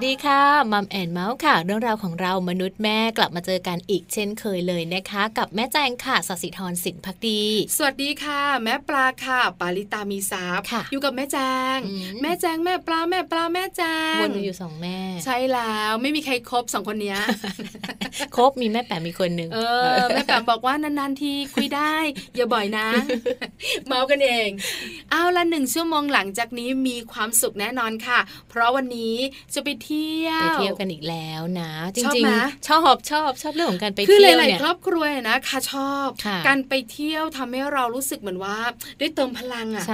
Mom and Mouth ค่ะ เรื่องราวของเรามนุษย์แม่กลับมาเจอกันอีกเช่นเคยเลยนะคะ กับแม่แจงค่ะศศิธรสินภักดี สวัสดีค่ะ แม่ปลาค่ะ ปาลิตามีซับอยู่กับแม่แจง แม่แจงแม่ปลาแม่ปลาแม่แจงวนอยู่สองแม่ ใช่แล้วไม่มีใครครบสองคนนี้ครบมีแม่แปมมีคนหนึ่งเออแม่แปมบอกว่านานๆทีคุยได้อย่าบ่อยนะ เมาท์กันเองเอาละหนึ่งชั่วโมงหลังจากนี้มีความสุขแน่นอนค่ะ เพราะวันนี้จะไปเที่ยว ไปเที่ยวกันอีกแล้วนะ จริงๆ ชอบชอบชอบเรื่องของการไปเที่ยวเนี่ยคือหลายๆครอบครัวนะคะชอบ การไปเที่ยวทำให้เรารู้สึกเหมือนว่าได้เติมพลังอะ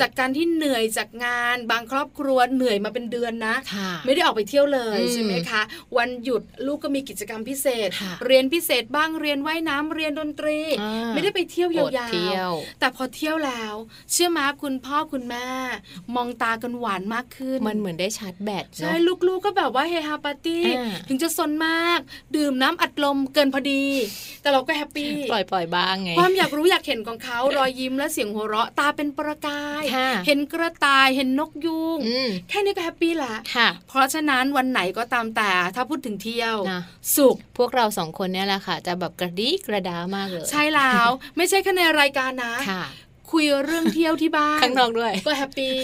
จากการที่เหนื่อยจากงาน บางครอบครัวเหนื่อยมาเป็นเดือนนะ ไม่ได้ออกไปเที่ยวเลยใช่ไหมคะ วันหยุดลูกก็มีกิจกรรมพิเศษ เรียนพิเศษบ้างเรียนว่ายน้ำเรียนดนตรี ไม่ได้ไปเที่ยวยาวๆแต่พอเที่ยวแล้ว เชื่อมาคุณพ่อคุณแม่มองตากันหวานมากขึ้น มันเหมือนได้ชาร์จแบตใช่ลูกๆก็ก็แบบว่าเฮฮาปาร์ตี้ถึงจะซนมาก ดื่มน้ำอัดลมเกินพอดี แต่เราก็แฮปปี้ปล่อยปล่อยบ้างไงความอยากรู้อยากเห็นของเขารอยยิ้มและเสียงหัวเราะตาเป็นประกาย เห็นกระต่ายเห็นนกยุงแค่นี้ก็แฮปปี้ละเพราะฉะนั้นวันไหนก็ตามแต่ถ้าพูดถึงเที่ยวสุขพวกเราสองคนเนี่ยแหละค่ะ จะแบบกระดี๊กระด๊ามากเลย ใช่แล้วไม่ใช่แค่ในรายการนะคุยเรื่องเที่ยวที่บ้านข้างนอกด้วย ก็ happy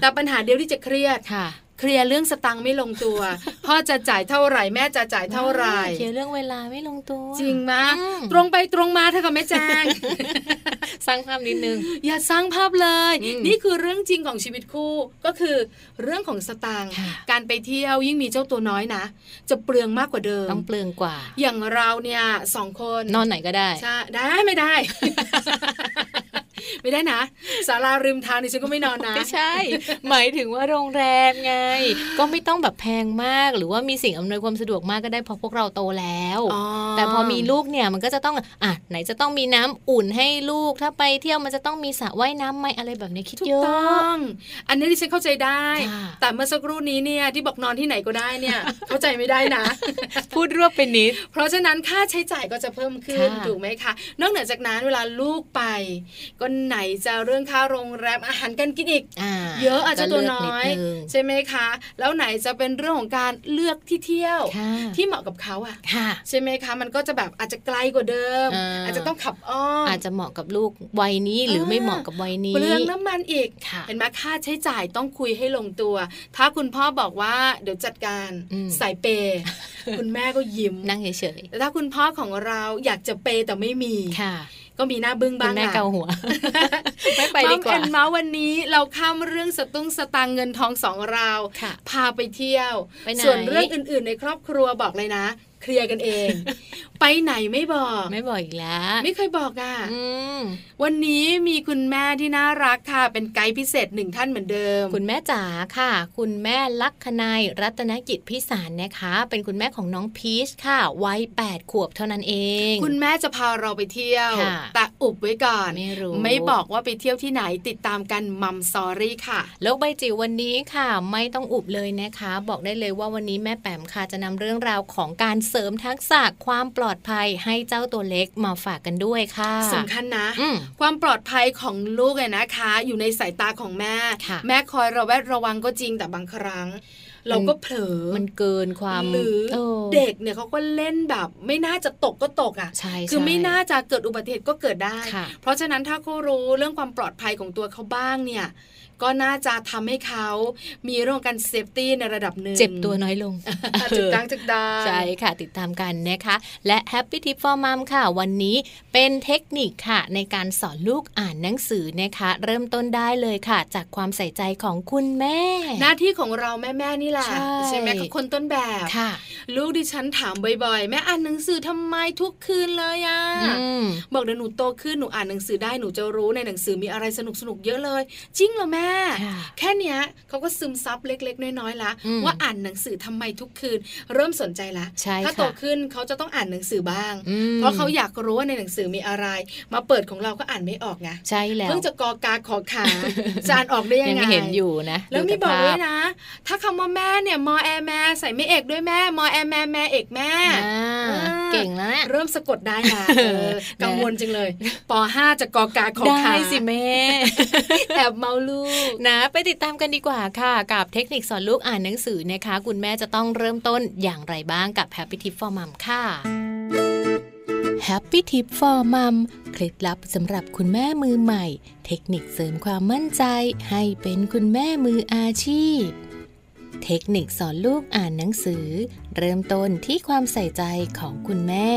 แต่ปัญหาเดียวที่จะเครียดค่ะ เคลียร์เรื่องสตังค์ไม่ลงตัว พ่อจะจ่ายเท่าไหร่แม่จะจ่ายเท่าไหร่เคลียร์เรื่องเวลาไม่ลงตัว จริงไหมตรงไปตรงมาเธอกับแม่แจงสร้างภาพนิดนึง อย่าสร้างภาพเลย นี่คือเรื่องจริงของชีวิตคู่ ก็คือเรื่องของสตางค์การไปเที่ยวยิ่งมีเจ้าตัวน้อยนะ จะเปลืองมากกว่าเดิม ต้องเปลืองกว่า อย่างเราเนี่ยสองคนนอนไหนก็ได้ใช่ได้ไม่ได้ ไม่ได้นะศาลาริมทางนี่ฉันก็ไม่นอนนะไม่ใช่ หมายถึงว่าโรงแรมไง ก็ไม่ต้องแบบแพงมาก หรือว่ามีสิ่งอำนวยความสะดวกมากก็ได้เพราะพวกเราโตแล้ว แต่พอมีลูกเนี่ยมันก็จะต้องอะไหนจะต้องมีน้ำอุ่นให้ลูกถ้าไปเที่ยวมันจะต้องมีสระว่ายน้ำไหมอะไรแบบนี้คิดเยอะต้องอันนี้ดิฉันเข้าใจได้ แต่เมื่อสักครู่นี้เนี่ยที่บอกนอนที่ไหนก็ได้เนี่ยเข้าใจไม่ได้นะ พูดรวบเป็นนิด เพราะฉะนั้นค่าใช้จ่ายก็จะเพิ่มขึ้นถูกไหมคะนอกเหนือจากนั้นเวลาลูกไป ก็ไหนจะเรื่องค่าโรงแรมอาหารการกินอีกเยอะอาจจะตัวน้อย ใช่ไหมคะ แล้วไหนจะเป็นเรื่องของการเลือกที่เที่ยวที่เหมาะกับเขาอะใช่ไหมคะ มันก็จะแบบอาจจะไกลกว่าเดิม อาจจะต้องขับอ้อมอาจจะเหมาะกับลูกวัยนี้หรือไม่เหมาะกับวัยนี้เปลืองน้ำมันอีกเห็นไหมค่าใช้จ่ายต้องคุยให้ลงตัว ถ้าคุณพ่อบอกว่าเดี๋ยวจัดการใส่เปคุณแม่ก็ยิ้มนั่งเฉยๆแต่ถ้าคุณพ่อของเราอยากจะเปแต่ไม่มีค่ะ ก็มีหน้าบึ้งบ้างแม่เกาหัว ไม่ไปดีกว่าเมาวันนี้เราข้ามเรื่องสตุ้งสตางเงินทองสองเราพาไปเที่ยว ส่วนเรื่องอื่น ๆ ในครอบครัวบอกเลยนะ เคลียร์กันเอง ไปไหนไม่บอก ไม่บอกอีกแล้ว ไม่เคยบอกอะวันนี้มีคุณแม่ที่น่ารักค่ะ เป็นไกด์พิเศษหนึ่งท่านเหมือนเดิม คุณแม่จ๋าค่ะ คุณแม่ลักคนายรัตนกิจพิสารนะคะ เป็นคุณแม่ของน้องพีชค่ะวัยแปดขวบเท่านั้นเอง คุณแม่จะพาเราไปเที่ยวแต่อุบไว้ก่อนไม่รู้ไม่บอกว่าไปเที่ยวที่ไหนติดตามกันมัมซอรี่ค่ะโลกใบจิ๋ววันนี้ค่ะ ไม่ต้องอุบเลยนะคะ บอกได้เลยว่าวันนี้แม่แปมค่ะจะนำเรื่องราวของการเสริมทักษะความปลอดภัยให้เจ้าตัวเล็กมาฝากกันด้วยค่ะสำคัญนะความปลอดภัยของลูกเลยนะคะ อยู่ในสายตาของแม่ แม่คอยระแวดระวังก็จริงแต่บางครั้งเราก็เผลอ มันเกินความหรือเด็กเนี่ยเขาก็เล่นแบบ ไม่น่าจะตกก็ตกอะ คือไม่น่าจะเกิดอุบัติเหตุก็เกิดได้ เพราะฉะนั้นถ้าเขารู้เรื่องความปลอดภัยของตัวเขาบ้างเนี่ย ก็น่าจะทำให้เขามีเรื่องการเซฟตี้ในระดับหนึ่งเจ็บตัวน้อยลงจุดดังจุดดังใช่ค่ะติดตามกันนะคะ และ Happy Tip for Mom ค่ะ วันนี้เป็นเทคนิคค่ะ ในการสอนลูกอ่านหนังสือนะคะ เริ่มต้นได้เลยค่ะ จากความใส่ใจของคุณแม่ หน้าที่ของเราแม่แม่นี่แหละใช่ไหมคะคนต้นแบบค่ะ ลูกดิฉันถามบ่อยๆ แม่อ่านหนังสือทำไมทุกคืนเลยอะบอกเดี๋ยวหนูโตขึ้นหนูอ่านหนังสือได้หนูจะรู้ในหนังสือมีอะไรสนุกสนุกเยอะเลย จริงเหรอแม่แค่เนี้ยเขาก็ซึมซับเล็ก ๆ น้อยๆละว่าอ่านหนังสือทำไมทุกคืน เริ่มสนใจละถ้าโตขึ้นเขาจะต้องอ่านหนังสือบ้าง เพราะเขาอยากรู้ว่าในหนังสือมีอะไร มาเปิดของเราก็อ่านไม่ออกไงใช่แล้วเพิ่งจะกอกาขอขาจานออกได้ยังไงเห็นอยู่นะแล้วมีบอกด้วยนะ ถ้าคำว่าแม่เนี่ยมอแอแม่ใส่ไม่เอกด้วยแม่มอแอแม่แม่เอกแม่เก่งแล้วเริ่มสะกดได้ละกังวลจังเลยป .5 จะกอกาขอขาได้สิแม่แอบเมาลูกนะไปติดตามกันดีกว่าค่ะ กับเทคนิคสอนลูกอ่านหนังสือนะคะ คุณแม่จะต้องเริ่มต้นอย่างไรบ้างกับ Happy Tip for Mom ค่ะ Happy Tip for Mom เคล็ดลับสำหรับคุณแม่มือใหม่ เทคนิคเสริมความมั่นใจ ให้เป็นคุณแม่มืออาชีพเทคนิคสอนลูกอ่านหนังสือ เริ่มต้นที่ความใส่ใจของคุณแม่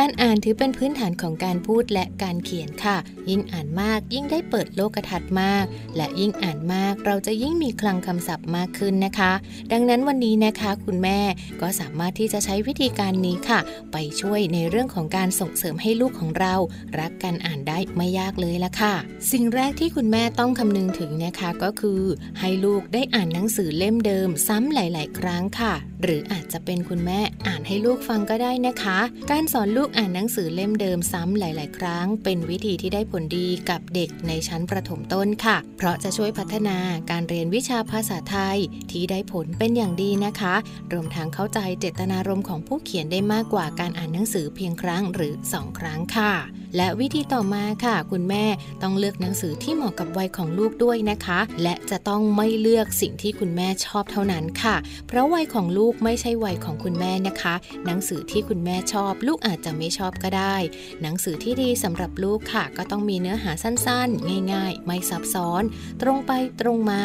การอ่านถือเป็นพื้นฐานของการพูดและการเขียนค่ะ ยิ่งอ่านมากยิ่งได้เปิดโลกทัศน์มาก และยิ่งอ่านมากเราจะยิ่งมีคลังคำศัพท์มากขึ้นนะคะ ดังนั้นวันนี้นะคะคุณแม่ก็สามารถที่จะใช้วิธีการนี้ค่ะ ไปช่วยในเรื่องของการส่งเสริมให้ลูกของเรา รักการอ่านได้ไม่ยากเลยละค่ะ สิ่งแรกที่คุณแม่ต้องคำนึงถึงนะคะก็คือ ให้ลูกได้อ่านหนังสือเล่มเดิม ซ้ำหลาย ๆ ครั้งค่ะหรืออาจจะเป็นคุณแม่อ่านให้ลูกฟังก็ได้นะคะ การสอนลูกอ่านหนังสือเล่มเดิมซ้ำหลาย ๆ ครั้ง เป็นวิธีที่ได้ผลดีกับเด็กในชั้นประถมต้นค่ะ เพราะจะช่วยพัฒนาการเรียนวิชาภาษาไทยที่ได้ผลเป็นอย่างดีนะคะ รวมทั้งเข้าใจเจตนารมณ์ของผู้เขียนได้มากกว่าการอ่านหนังสือเพียงครั้งหรือ 2 ครั้งค่ะ และวิธีต่อมาค่ะ คุณแม่ต้องเลือกหนังสือที่เหมาะกับวัยของลูกด้วยนะคะ และจะต้องไม่เลือกสิ่งที่คุณแม่ชอบเท่านั้นค่ะ เพราะวัยของลูกไม่ใช่วัยของคุณแม่นะคะ หนังสือที่คุณแม่ชอบ ลูกอาจจะไม่ชอบก็ได้ หนังสือที่ดีสำหรับลูกค่ะ ก็ต้องมีเนื้อหาสั้นๆ ง่าย ๆ ไม่ซับซ้อน ตรงไปตรงมา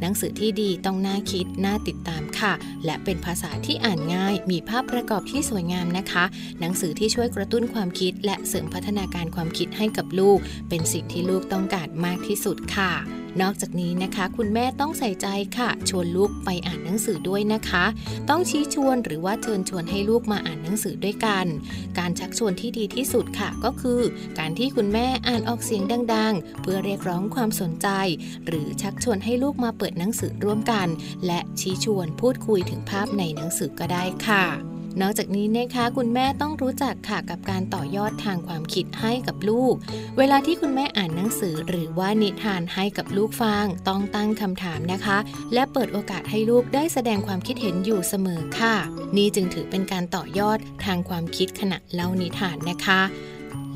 หนังสือที่ดีต้องน่าคิดน่าติดตามค่ะ และเป็นภาษาที่อ่านง่าย มีภาพประกอบที่สวยงามนะคะ หนังสือที่ช่วยกระตุ้นความคิด และเสริมพัฒนาการความคิดให้กับลูก เป็นสิ่งที่ลูกต้องการมากที่สุดค่ะ นอกจากนี้นะคะ คุณแม่ต้องใส่ใจค่ะ ชวนลูกไปอ่านหนังสือด้วยนะคะ ต้องชี้ชวนหรือว่าเชิญชวนให้ลูกมาอ่านหนังสือด้วยกัน การชักชวนที่ดีที่สุดค่ะก็คือ การที่คุณแม่อ่านออกเสียงดัง ๆ เพื่อเรียกร้องความสนใจ หรือชักชวนให้ลูกมาเปิดหนังสือร่วมกัน และชี้ชวนพูดคุยถึงภาพในหนังสือก็ได้ค่ะ นอกจากนี้นะคะคุณแม่ต้องรู้จักค่ะกับการต่อยอดทางความคิดให้กับลูก เวลาที่คุณแม่อ่านหนังสือหรือว่านิทานให้กับลูกฟังต้องตั้งคำถามนะคะ และเปิดโอกาสให้ลูกได้แสดงความคิดเห็นอยู่เสมอค่ะ นี่จึงถือเป็นการต่อยอดทางความคิดขณะเล่านิทานนะคะ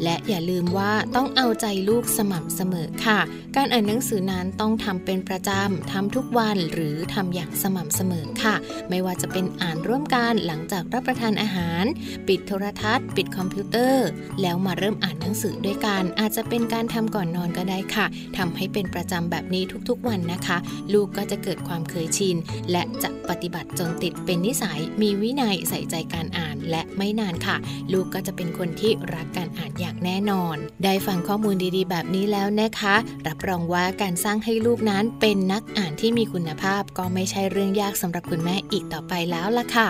และอย่าลืมว่าต้องเอาใจลูกสม่ำเสมอค่ะ การอ่านหนังสือนั้นต้องทำเป็นประจำทำทุกวันหรือทำอย่างสม่ำเสมอค่ะ ไม่ว่าจะเป็นอ่านร่วมกันหลังจากรับประทานอาหาร ปิดโทรทัศน์ ปิดคอมพิวเตอร์ แล้วมาเริ่มอ่านหนังสือด้วยกันอาจจะเป็นการทำก่อนนอนก็ได้ค่ะทำให้เป็นประจำแบบนี้ทุกๆวันนะคะ ลูกก็จะเกิดความเคยชิน และจะปฏิบัติจนติดเป็นนิสัย มีวินัยใส่ใจการอ่าน และไม่นานค่ะ ลูกก็จะเป็นคนที่รักการอ่านอย่างอย่างแน่นอน ได้ฟังข้อมูลดีๆ แบบนี้แล้วนะคะ รับรองว่าการสร้างให้ลูกนั้นเป็นนักอ่านที่มีคุณภาพก็ไม่ใช่เรื่องยากสำหรับคุณแม่อีกต่อไปแล้วล่ะค่ะ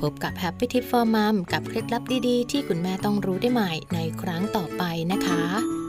พบกับ Happy Tip for Mom กับเคล็ดลับดีๆ ที่คุณแม่ต้องรู้ได้ใหม่ในครั้งต่อไปนะคะ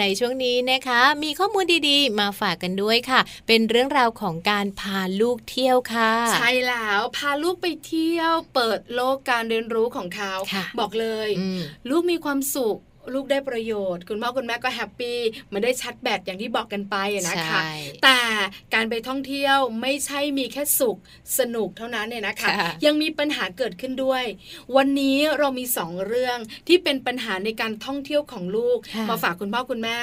ในช่วงนี้นะคะ มีข้อมูลดีๆ มาฝากกันด้วยค่ะ เป็นเรื่องราวของการพาลูกเที่ยวค่ะ ใช่แล้วพาลูกไปเที่ยว เปิดโลกการเรียนรู้ของเขาค่ะบอกเลยอืมลูกมีความสุข ลูกได้ประโยชน์ คุณพ่อคุณแม่ก็ happy มันได้ชาร์จแบตอย่างที่บอกกันไปอะนะคะใช่แต่การไปท่องเที่ยวไม่ใช่มีแค่สุขสนุกเท่านั้นเนี่ยนะคะค่ะยังมีปัญหาเกิดขึ้นด้วย วันนี้เรามีสองเรื่องที่เป็นปัญหาในการท่องเที่ยวของลูกค่ะมาฝากคุณพ่อคุณแม่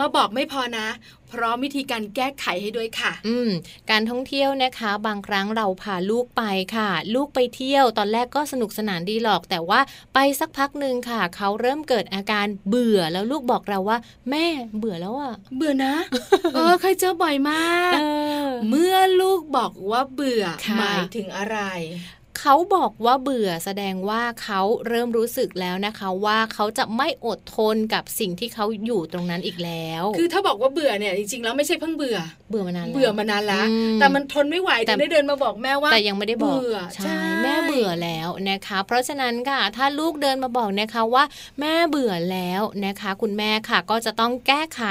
มาบอกไม่พอนะ พร้อมวิธีการแก้ไขให้ด้วยค่ะ อืม การท่องเที่ยวนะคะ บางครั้งเราพาลูกไปค่ะ ลูกไปเที่ยวตอนแรกก็สนุกสนานดีหรอก แต่ว่าไปสักพักหนึ่งค่ะ เขาเริ่มเกิดอาการเบื่อแล้วลูกบอกเราว่า แม่เบื่อแล้วอะ เบื่อนะ เออเคยเจอบ่อยมากเออเมื่อลูกบอกว่าเบื่อค่ะหมายถึงอะไร เขาบอกว่าเบื่อแสดงว่าเขาเริ่มรู้สึกแล้วนะคะว่าเขาจะไม่อดทนกับสิ่งที่เขาอยู่ตรงนั้นอีกแล้ว คือถ้าบอกว่าเบื่อเนี่ยจริงๆแล้วไม่ใช่เพิ่งเบื่อ เบื่อมานานแล้วเบื่อมานานแล้วอืมแต่มันทนไม่ไหวแต่ถึงได้เดินมาบอกแม่ว่าแต่ยังไม่ได้บอกเบื่อใช่แม่เบื่อแล้วนะคะ เพราะฉะนั้นค่ะถ้าลูกเดินมาบอกนะคะว่าแม่เบื่อแล้วนะคะ คุณแม่ค่ะก็จะต้องแก้ไข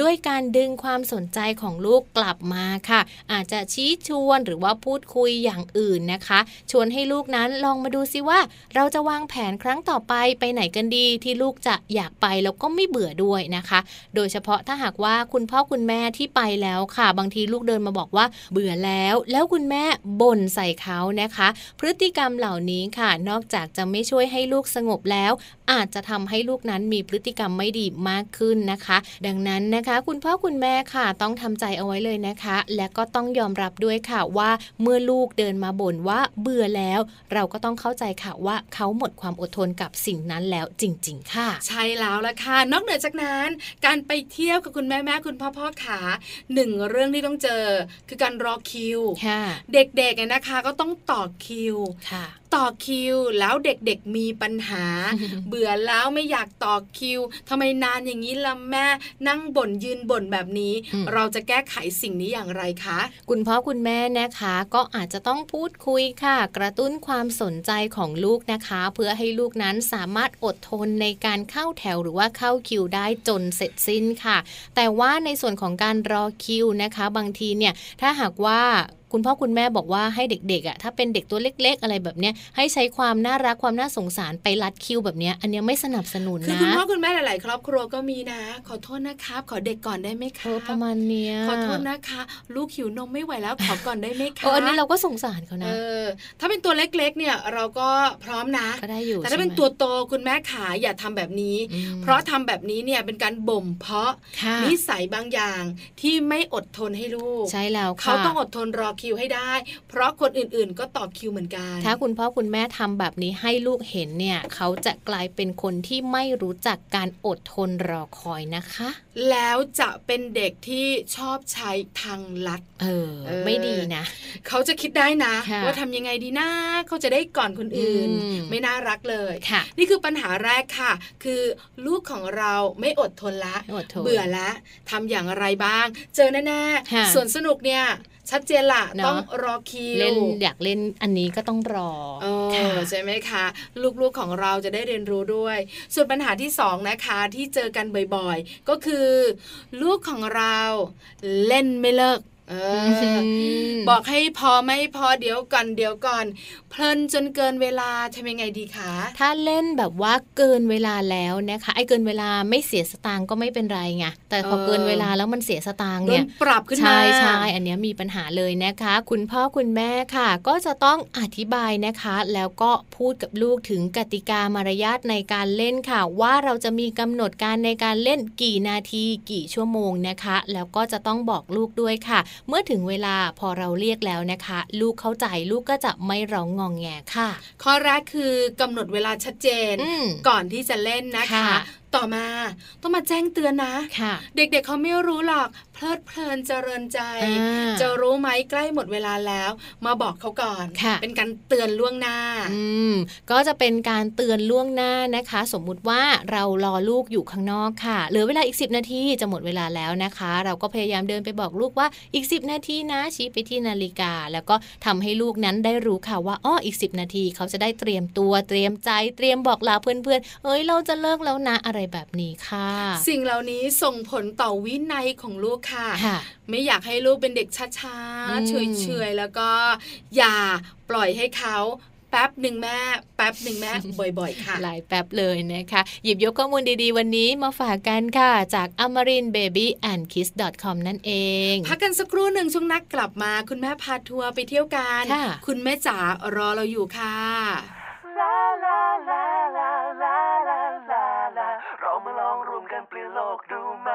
ด้วยการดึงความสนใจของลูกกลับมาค่ะ อาจจะชี้ชวนหรือว่าพูดคุยอย่างอื่นนะคะ ชวนให้ลูกนั้นลองมาดูซิว่า เราจะวางแผนครั้งต่อไปไปไหนกันดีที่ลูกจะอยากไปแล้วก็ไม่เบื่อด้วยนะคะ โดยเฉพาะถ้าหากว่าคุณพ่อคุณแม่ที่ไปแล้วค่ะ บางทีลูกเดินมาบอกว่าเบื่อแล้ว แล้วคุณแม่บ่นใส่เขานะคะ พฤติกรรมเหล่านี้ค่ะ นอกจากจะไม่ช่วยให้ลูกสงบแล้ว อาจจะทำให้ลูกนั้นมีพฤติกรรมไม่ดีมากขึ้นนะคะ ดังนั้นนะคะ คุณพ่อคุณแม่ค่ะ ต้องทำใจเอาไว้เลยนะคะ และก็ต้องยอมรับด้วยค่ะว่าเมื่อลูกเดินมาบ่นว่าเบื่อแล้วเราก็ต้องเข้าใจค่ะว่าเขาหมดความอดทนกับสิ่งนั้นแล้วจริง ๆ ค่ะ ใช่แล้วละค่ะ นอกเหนือจากนั้น การไปเที่ยวกับคุณแม่แม่คุณพ่อพ่อขาหนึ่งเรื่องที่ต้องเจอคือการรอคิวค่ะเด็กๆเนี่ยนะคะก็ต้องต่อคิวค่ะ ต่อคิว แล้วเด็กๆมีปัญหา เบื่อแล้วไม่อยากต่อคิวทำไมนานอย่างนี้ล่ะแม่นั่งบ่นยืนบ่นแบบนี้อืมเราจะแก้ไขสิ่งนี้อย่างไรคะ คุณพ่อคุณแม่นะคะ ก็อาจจะต้องพูดคุยค่ะ กระตุ้นความสนใจของลูกนะคะ เพื่อให้ลูกนั้นสามารถอดทนในการเข้าแถวหรือว่าเข้าคิวได้จนเสร็จสิ้นค่ะ แต่ว่าในส่วนของการรอคิวนะคะ บางทีเนี่ยถ้าหากว่า คุณพ่อคุณแม่บอกว่าให้เด็กๆอะถ้าเป็นเด็กตัวเล็ก ๆ อะไรแบบเนี้ยให้ใช้ความน่ารักความน่าสงสารไปรัดคิวแบบเนี้ยอันเนี้ยไม่สนับสนุนคือนะคุณพ่อคุณแม่หลายๆ ครอบครัวก็มีนะ ขอโทษนะครับ ขอเด็กก่อนได้ไหมคเอรัอบประมาณเนี้ยขอโทษนะคะ ลูกหิวนมไม่ไหวแล้วขอก่อนได้ไหมคะเอออันนี้เราก็สงสารเขาเอนะอถ้าเป็นตัวเล็กๆ เนี่ยเราก็พร้อมนะก็ได้อยู่แต่ถ้าเป็นใช่ไหมตัวโตคุณแม่ขาอย่าทำแบบนี้อืมเพราะทำแบบนี้เนี่ยเป็นการบ่มเพาะค่ะนิสัยบางอย่างที่ไม่อดทนให้ลูกใช่แล้วค่ะเขาต้องอดทนรอคิวให้ได้ เพราะคนอื่นๆ ก็ต่อคิวเหมือนกัน ถ้าคุณพ่อคุณแม่ทำแบบนี้ให้ลูกเห็นเนี่ยเขาจะกลายเป็นคนที่ไม่รู้จักการอดทนรอคอยนะคะ แล้วจะเป็นเด็กที่ชอบใช้ทางลัด เออเออไม่ดีนะ เขาจะคิดได้นะค่ะว่าทำยังไงดีนะเขาจะได้ก่อนคนอื่นอืมไม่น่ารักเลยค่ะ นี่คือปัญหาแรกค่ะ คือลูกของเราไม่อดทนละอดทนเบื่อละทำอย่างไรบ้าง เจอแน่ค่ะๆส่วนสนุกเนี่ย ชัดเจนละเนอะต้องรอคิวเล่นอยากเล่นอันนี้ก็ต้องรอเอค่ะอใช่ไหมคะ ลูกๆของเราจะได้เรียนรู้ด้วย ส่วนปัญหาที่สองนะคะที่เจอกันบ่อยๆ ก็คือ ลูกของเราเล่นไม่เลิกเอออมบอกให้พอไม่พอเดี๋ยวก่อนเดี๋ยวก่อนเพลินจนเกินเวลาทำยังไงดีคะ ถ้าเล่นแบบว่าเกินเวลาแล้วนะคะไอ้เกินเวลาไม่เสียสตางก็ไม่เป็นไรไงแต่พอเกินเวลาแล้วมันเสียสตางเนี่ยปรับขึ้นมาใช่ใช่อันนี้มีปัญหาเลยนะคะ คุณพ่อคุณแม่ค่ะ ก็จะต้องอธิบายนะคะ แล้วก็พูดกับลูกถึงกติกามารยาทในการเล่นค่ะ ว่าเราจะมีกำหนดการในการเล่นกี่นาทีกี่ชั่วโมงนะคะ แล้วก็จะต้องบอกลูกด้วยค่ะ เมื่อถึงเวลาพอเราเรียกแล้วนะคะ ลูกเข้าใจลูกก็จะไม่ร้องงองแงค่ะ ข้อแรกคือกำหนดเวลาชัดเจนก่อนที่จะเล่นนะคะ ต่อมาต้องมาแจ้งเตือนนะะเด็กๆเเขาไม่รู้หรอกเพลิดเพลินเจริญใจ จะรู้ไหมใกล้หมดเวลาแล้ว มาบอกเขาก่อนเป็นการเตือนล่วงหน้าอืมก็จะเป็นการเตือนล่วงหน้านะคะ สมมุติว่าเรารอลูกอยู่ข้างนอกค่ะเหลือเวลาอีก 10 นาทีจะหมดเวลาแล้วนะคะ เราก็พยายามเดินไปบอกลูกว่าอีก 10 นาทีนะชี้ไปที่นาฬิกา แล้วก็ทำให้ลูกนั้นได้รู้ค่ะว่าอ้ออีก 10 นาทีเขาจะได้เตรียมตัวเตรียมใจเตรียมบอกลาเพื่อนๆเอ้ยเราจะเลิกแล้วนะอะไรแบบนี้ค่ะ สิ่งเหล่านี้ส่งผลต่อวินัยของลูกค่ะ ไม่อยากให้ลูกเป็นเด็กช้าๆ เฉยๆ แล้วก็อย่าปล่อยให้เขาแป๊บหนึ่งแม่แป๊บหนึ่งแม่บ่อย ๆ ค่ะ หลายแป๊บเลยนะคะ หยิบยกข้อมูลดีๆ วันนี้มาฝากกันค่ะ จาก amarin baby and kiss com นั่นเอง พักกันสักครู่หนึ่งช่วงนักกลับมา คุณแม่พาทัวร์ไปเที่ยวกัน คุณแม่จ๋ารอเราอยู่ค่ะ มาลองรวมกันเปลี่ยนโลกดูไหม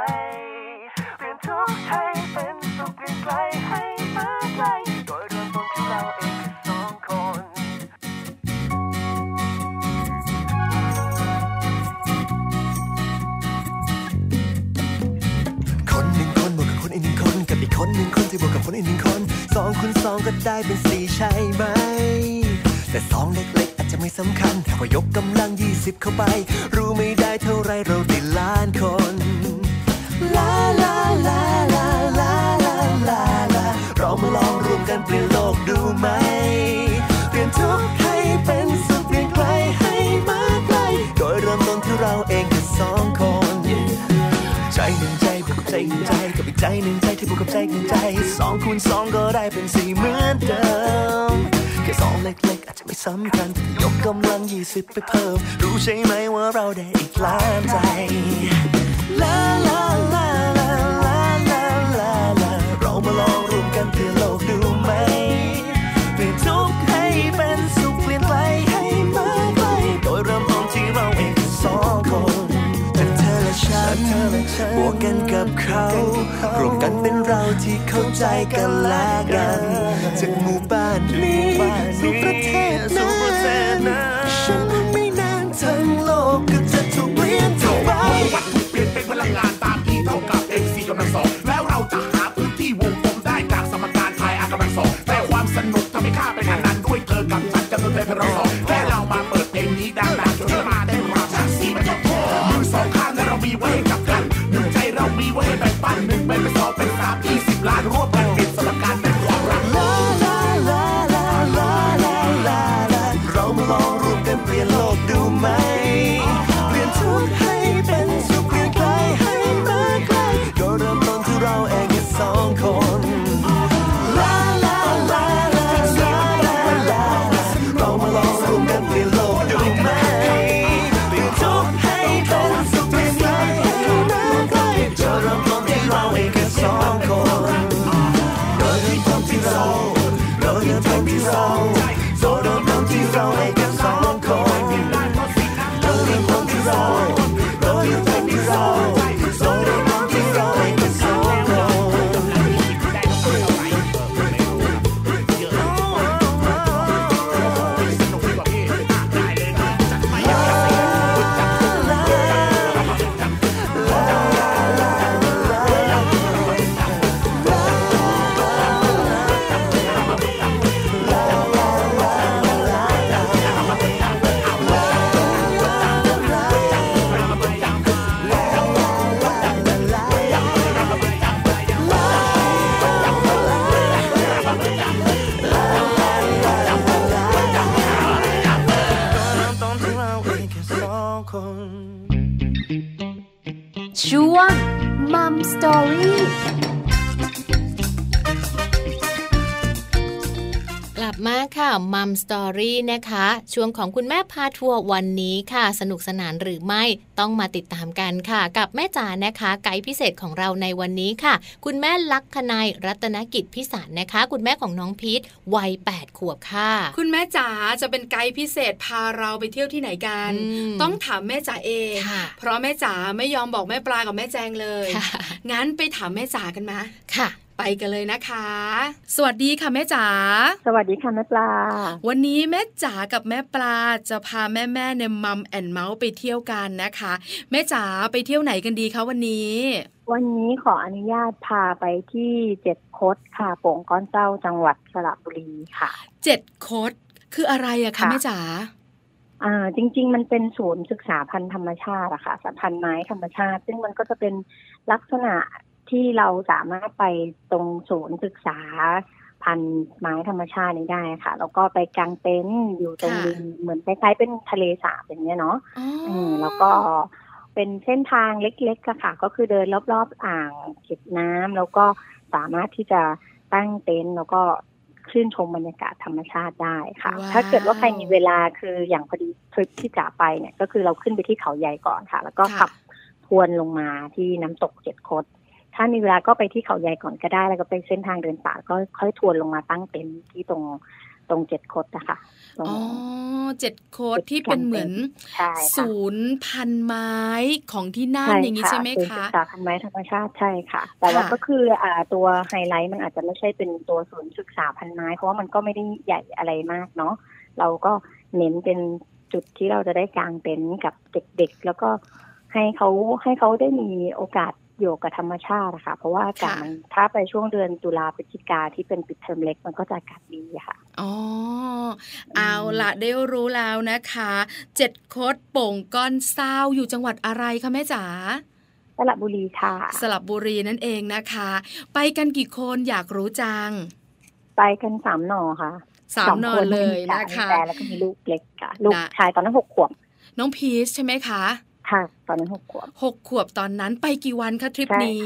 เปลี่ยนทุกให้เป็นสุขเปลี่ยนไกลให้มาไกลโดยเริ่มต้นที่เราเองสองคนคนหนึ่งคนบวกกับคนอีกหนึ่งคนกับอีกคนหนึ่งคนที่บวกกับคนอีกหนึ่งคนสองคูณสองก็ได้เป็นสี่ใช่ไหม แต่สองเล็ก จะไม่สำคัญถ้าว่ายกกำลังยี่สิบเข้าไป รู้ไม่ได้เท่าไรเราได้ล้านคนลาลาลาลาลาลาลาลาเรามาลองรวมกันเปลี่ยนโลกดูไหม เปลี่ยนทุกข์ให้เป็นสุขเปลี่ยนไกลให้มาไกล โดยเริ่มต้นที่เราเองแค่สองคน ใจหนึ่งใจบวกกับใจหนึ่งใจกับอีกใจหนึ่งใจที่บวกกับใจหนึ่งใจสองคูณสองก็ได้เป็นสี่เหมือนเดิม แค่สองเล็กๆอาจจะไม่สำคัญยกกำลังยี่สิบไปเพิ่ม รู้ใช่ไหมว่าเราได้อีกล้านใจลาลาลาลาลาลาลาลาเรามาลองรวมกันเพื่อโลกดูไหมเปลี่ยนทุกข์ให้เป็นสุขเปลี่ยนไปให้มาไกลโดยเริ่มต้นที่เราเองสองคนจากเธอและฉันบวกกันกับเขารวมกันเป็นเราที่เข้าใจกันและกันจากหมู่ ตอรี่นะคะ ช่วงของคุณแม่พาทัวร์วันนี้ค่ะ สนุกสนานหรือไม่ต้องมาติดตามกันค่ะ กับแม่จ๋านะคะ ไกด์พิเศษของเราในวันนี้ค่ะ คุณแม่ลักคนายรัตนกิจพิสารนะคะ คุณแม่ของน้องพีทวัย 8 ขวบค่ะ คุณแม่จ๋าจะเป็นไกด์พิเศษพาเราไปเที่ยวที่ไหนกัน ต้องถามแม่จ๋าเอง เพราะแม่จ๋าไม่ยอมบอกแม่ปลากับแม่แจงเลยงั้นไปถามแม่จ๋ากันมาค่ะ ไปกันเลยนะคะ สวัสดีค่ะแม่จ๋า สวัสดีค่ะแม่ปลา วันนี้แม่จ๋ากับแม่ปลาจะพาแม่แม่ในมัมแอนเมาส์ไปเที่ยวกันนะคะ แม่จ๋าไปเที่ยวไหนกันดีคะวันนี้ วันนี้ขออนุญาตพาไปที่เจ็ดคดค่ะโป่งก้อนเจ้าจังหวัดสระบุรีค่ะ เจ็ดคดคืออะไรอะคะแม่จ๋าอ่าจริง ๆ มันเป็นศูนย์ศึกษาพันธุ์ธรรมชาติอะค่ะพันธุ์ไม้ธรรมชาติ ซึ่งมันก็จะเป็นลักษณะ ที่เราสามารถไปตรงศูนย์ศึกษาพันไม้ธรรมชาตินี้ได้ค่ะ แล้วก็ไปกางเต็นท์อยู่ตรงริมเหมือนคล้ายๆเป็นทะเลสาบอย่างเงี้ยเนาะอืมแล้วก็เป็นเส้นทางเล็กๆค่ะ ก็คือเดินรอบๆอ่างเก็บน้ำแล้วก็สามารถที่จะตั้งเต็นท์แล้วก็ชื่นชมบรรยากาศธรรมชาติได้ค่ะ ถ้าเกิดว่าใครมีเวลาคืออย่างพอดีทริปที่จะไปเนี่ย ก็คือเราขึ้นไปที่เขาใหญ่ก่อนค่ะ แล้วก็ขับทวนลงมาที่น้ำตกเจ็ดคด ถ้ามีเวลาก็ไปที่เขาใหญ่ก่อนก็ได้ แล้วก็ไปเส้นทางเดินป่าก็ค่อยทวนลงมาตั้งเต็นท์ที่ตรงตรงเจ็ดโคดนะคะอ๋อเจ็ดโคดที่เป็นเหมือนศูนย์พันไม้ของที่น่านอย่างนี้ใช่ไหมคะศึกษาพันไม้ธรรมชาติใช่ค่ะ แต่ว่าก็คืออ่าตัวไฮไลท์มันอาจจะไม่ใช่เป็นตัวศูนย์ศึกษาพันไม้เพราะว่ามันก็ไม่ได้ใหญ่อะไรมากเนาะเราก็เน้นเป็นจุดที่เราจะได้กางเต็นท์กับเด็กๆ แล้วก็ให้เขาให้เขาได้มีโอกาส อยู่กับธรรมชาติค่ะเพราะว่าอากาศมันถ้าไปช่วงเดือนตุลาพฤศจิกาที่เป็นปิดเทอมเล็กมันก็จะอากาศดีค่ะอ๋อเอาละได้รู้แล้วนะคะเจ็ดโคดโป่งก้อนเศร้าอยู่จังหวัดอะไรคะแม่จ๋าสระบุรีค่ะ สระบุรีนั่นเองนะคะ ไปกันกี่คนอยากรู้จัง ไปกันสามหน่อค่ะสามหน่อเลยนะคะแต่แล้วก็มีลูกเล็กค่ะ ลูกชายตอนนั้นหกขวบ น้องพีชใช่ไหมคะ ค่ะ ตอนนั้นหกขวบหกขวบตอนนั้นไปกี่วันคะทริปนี้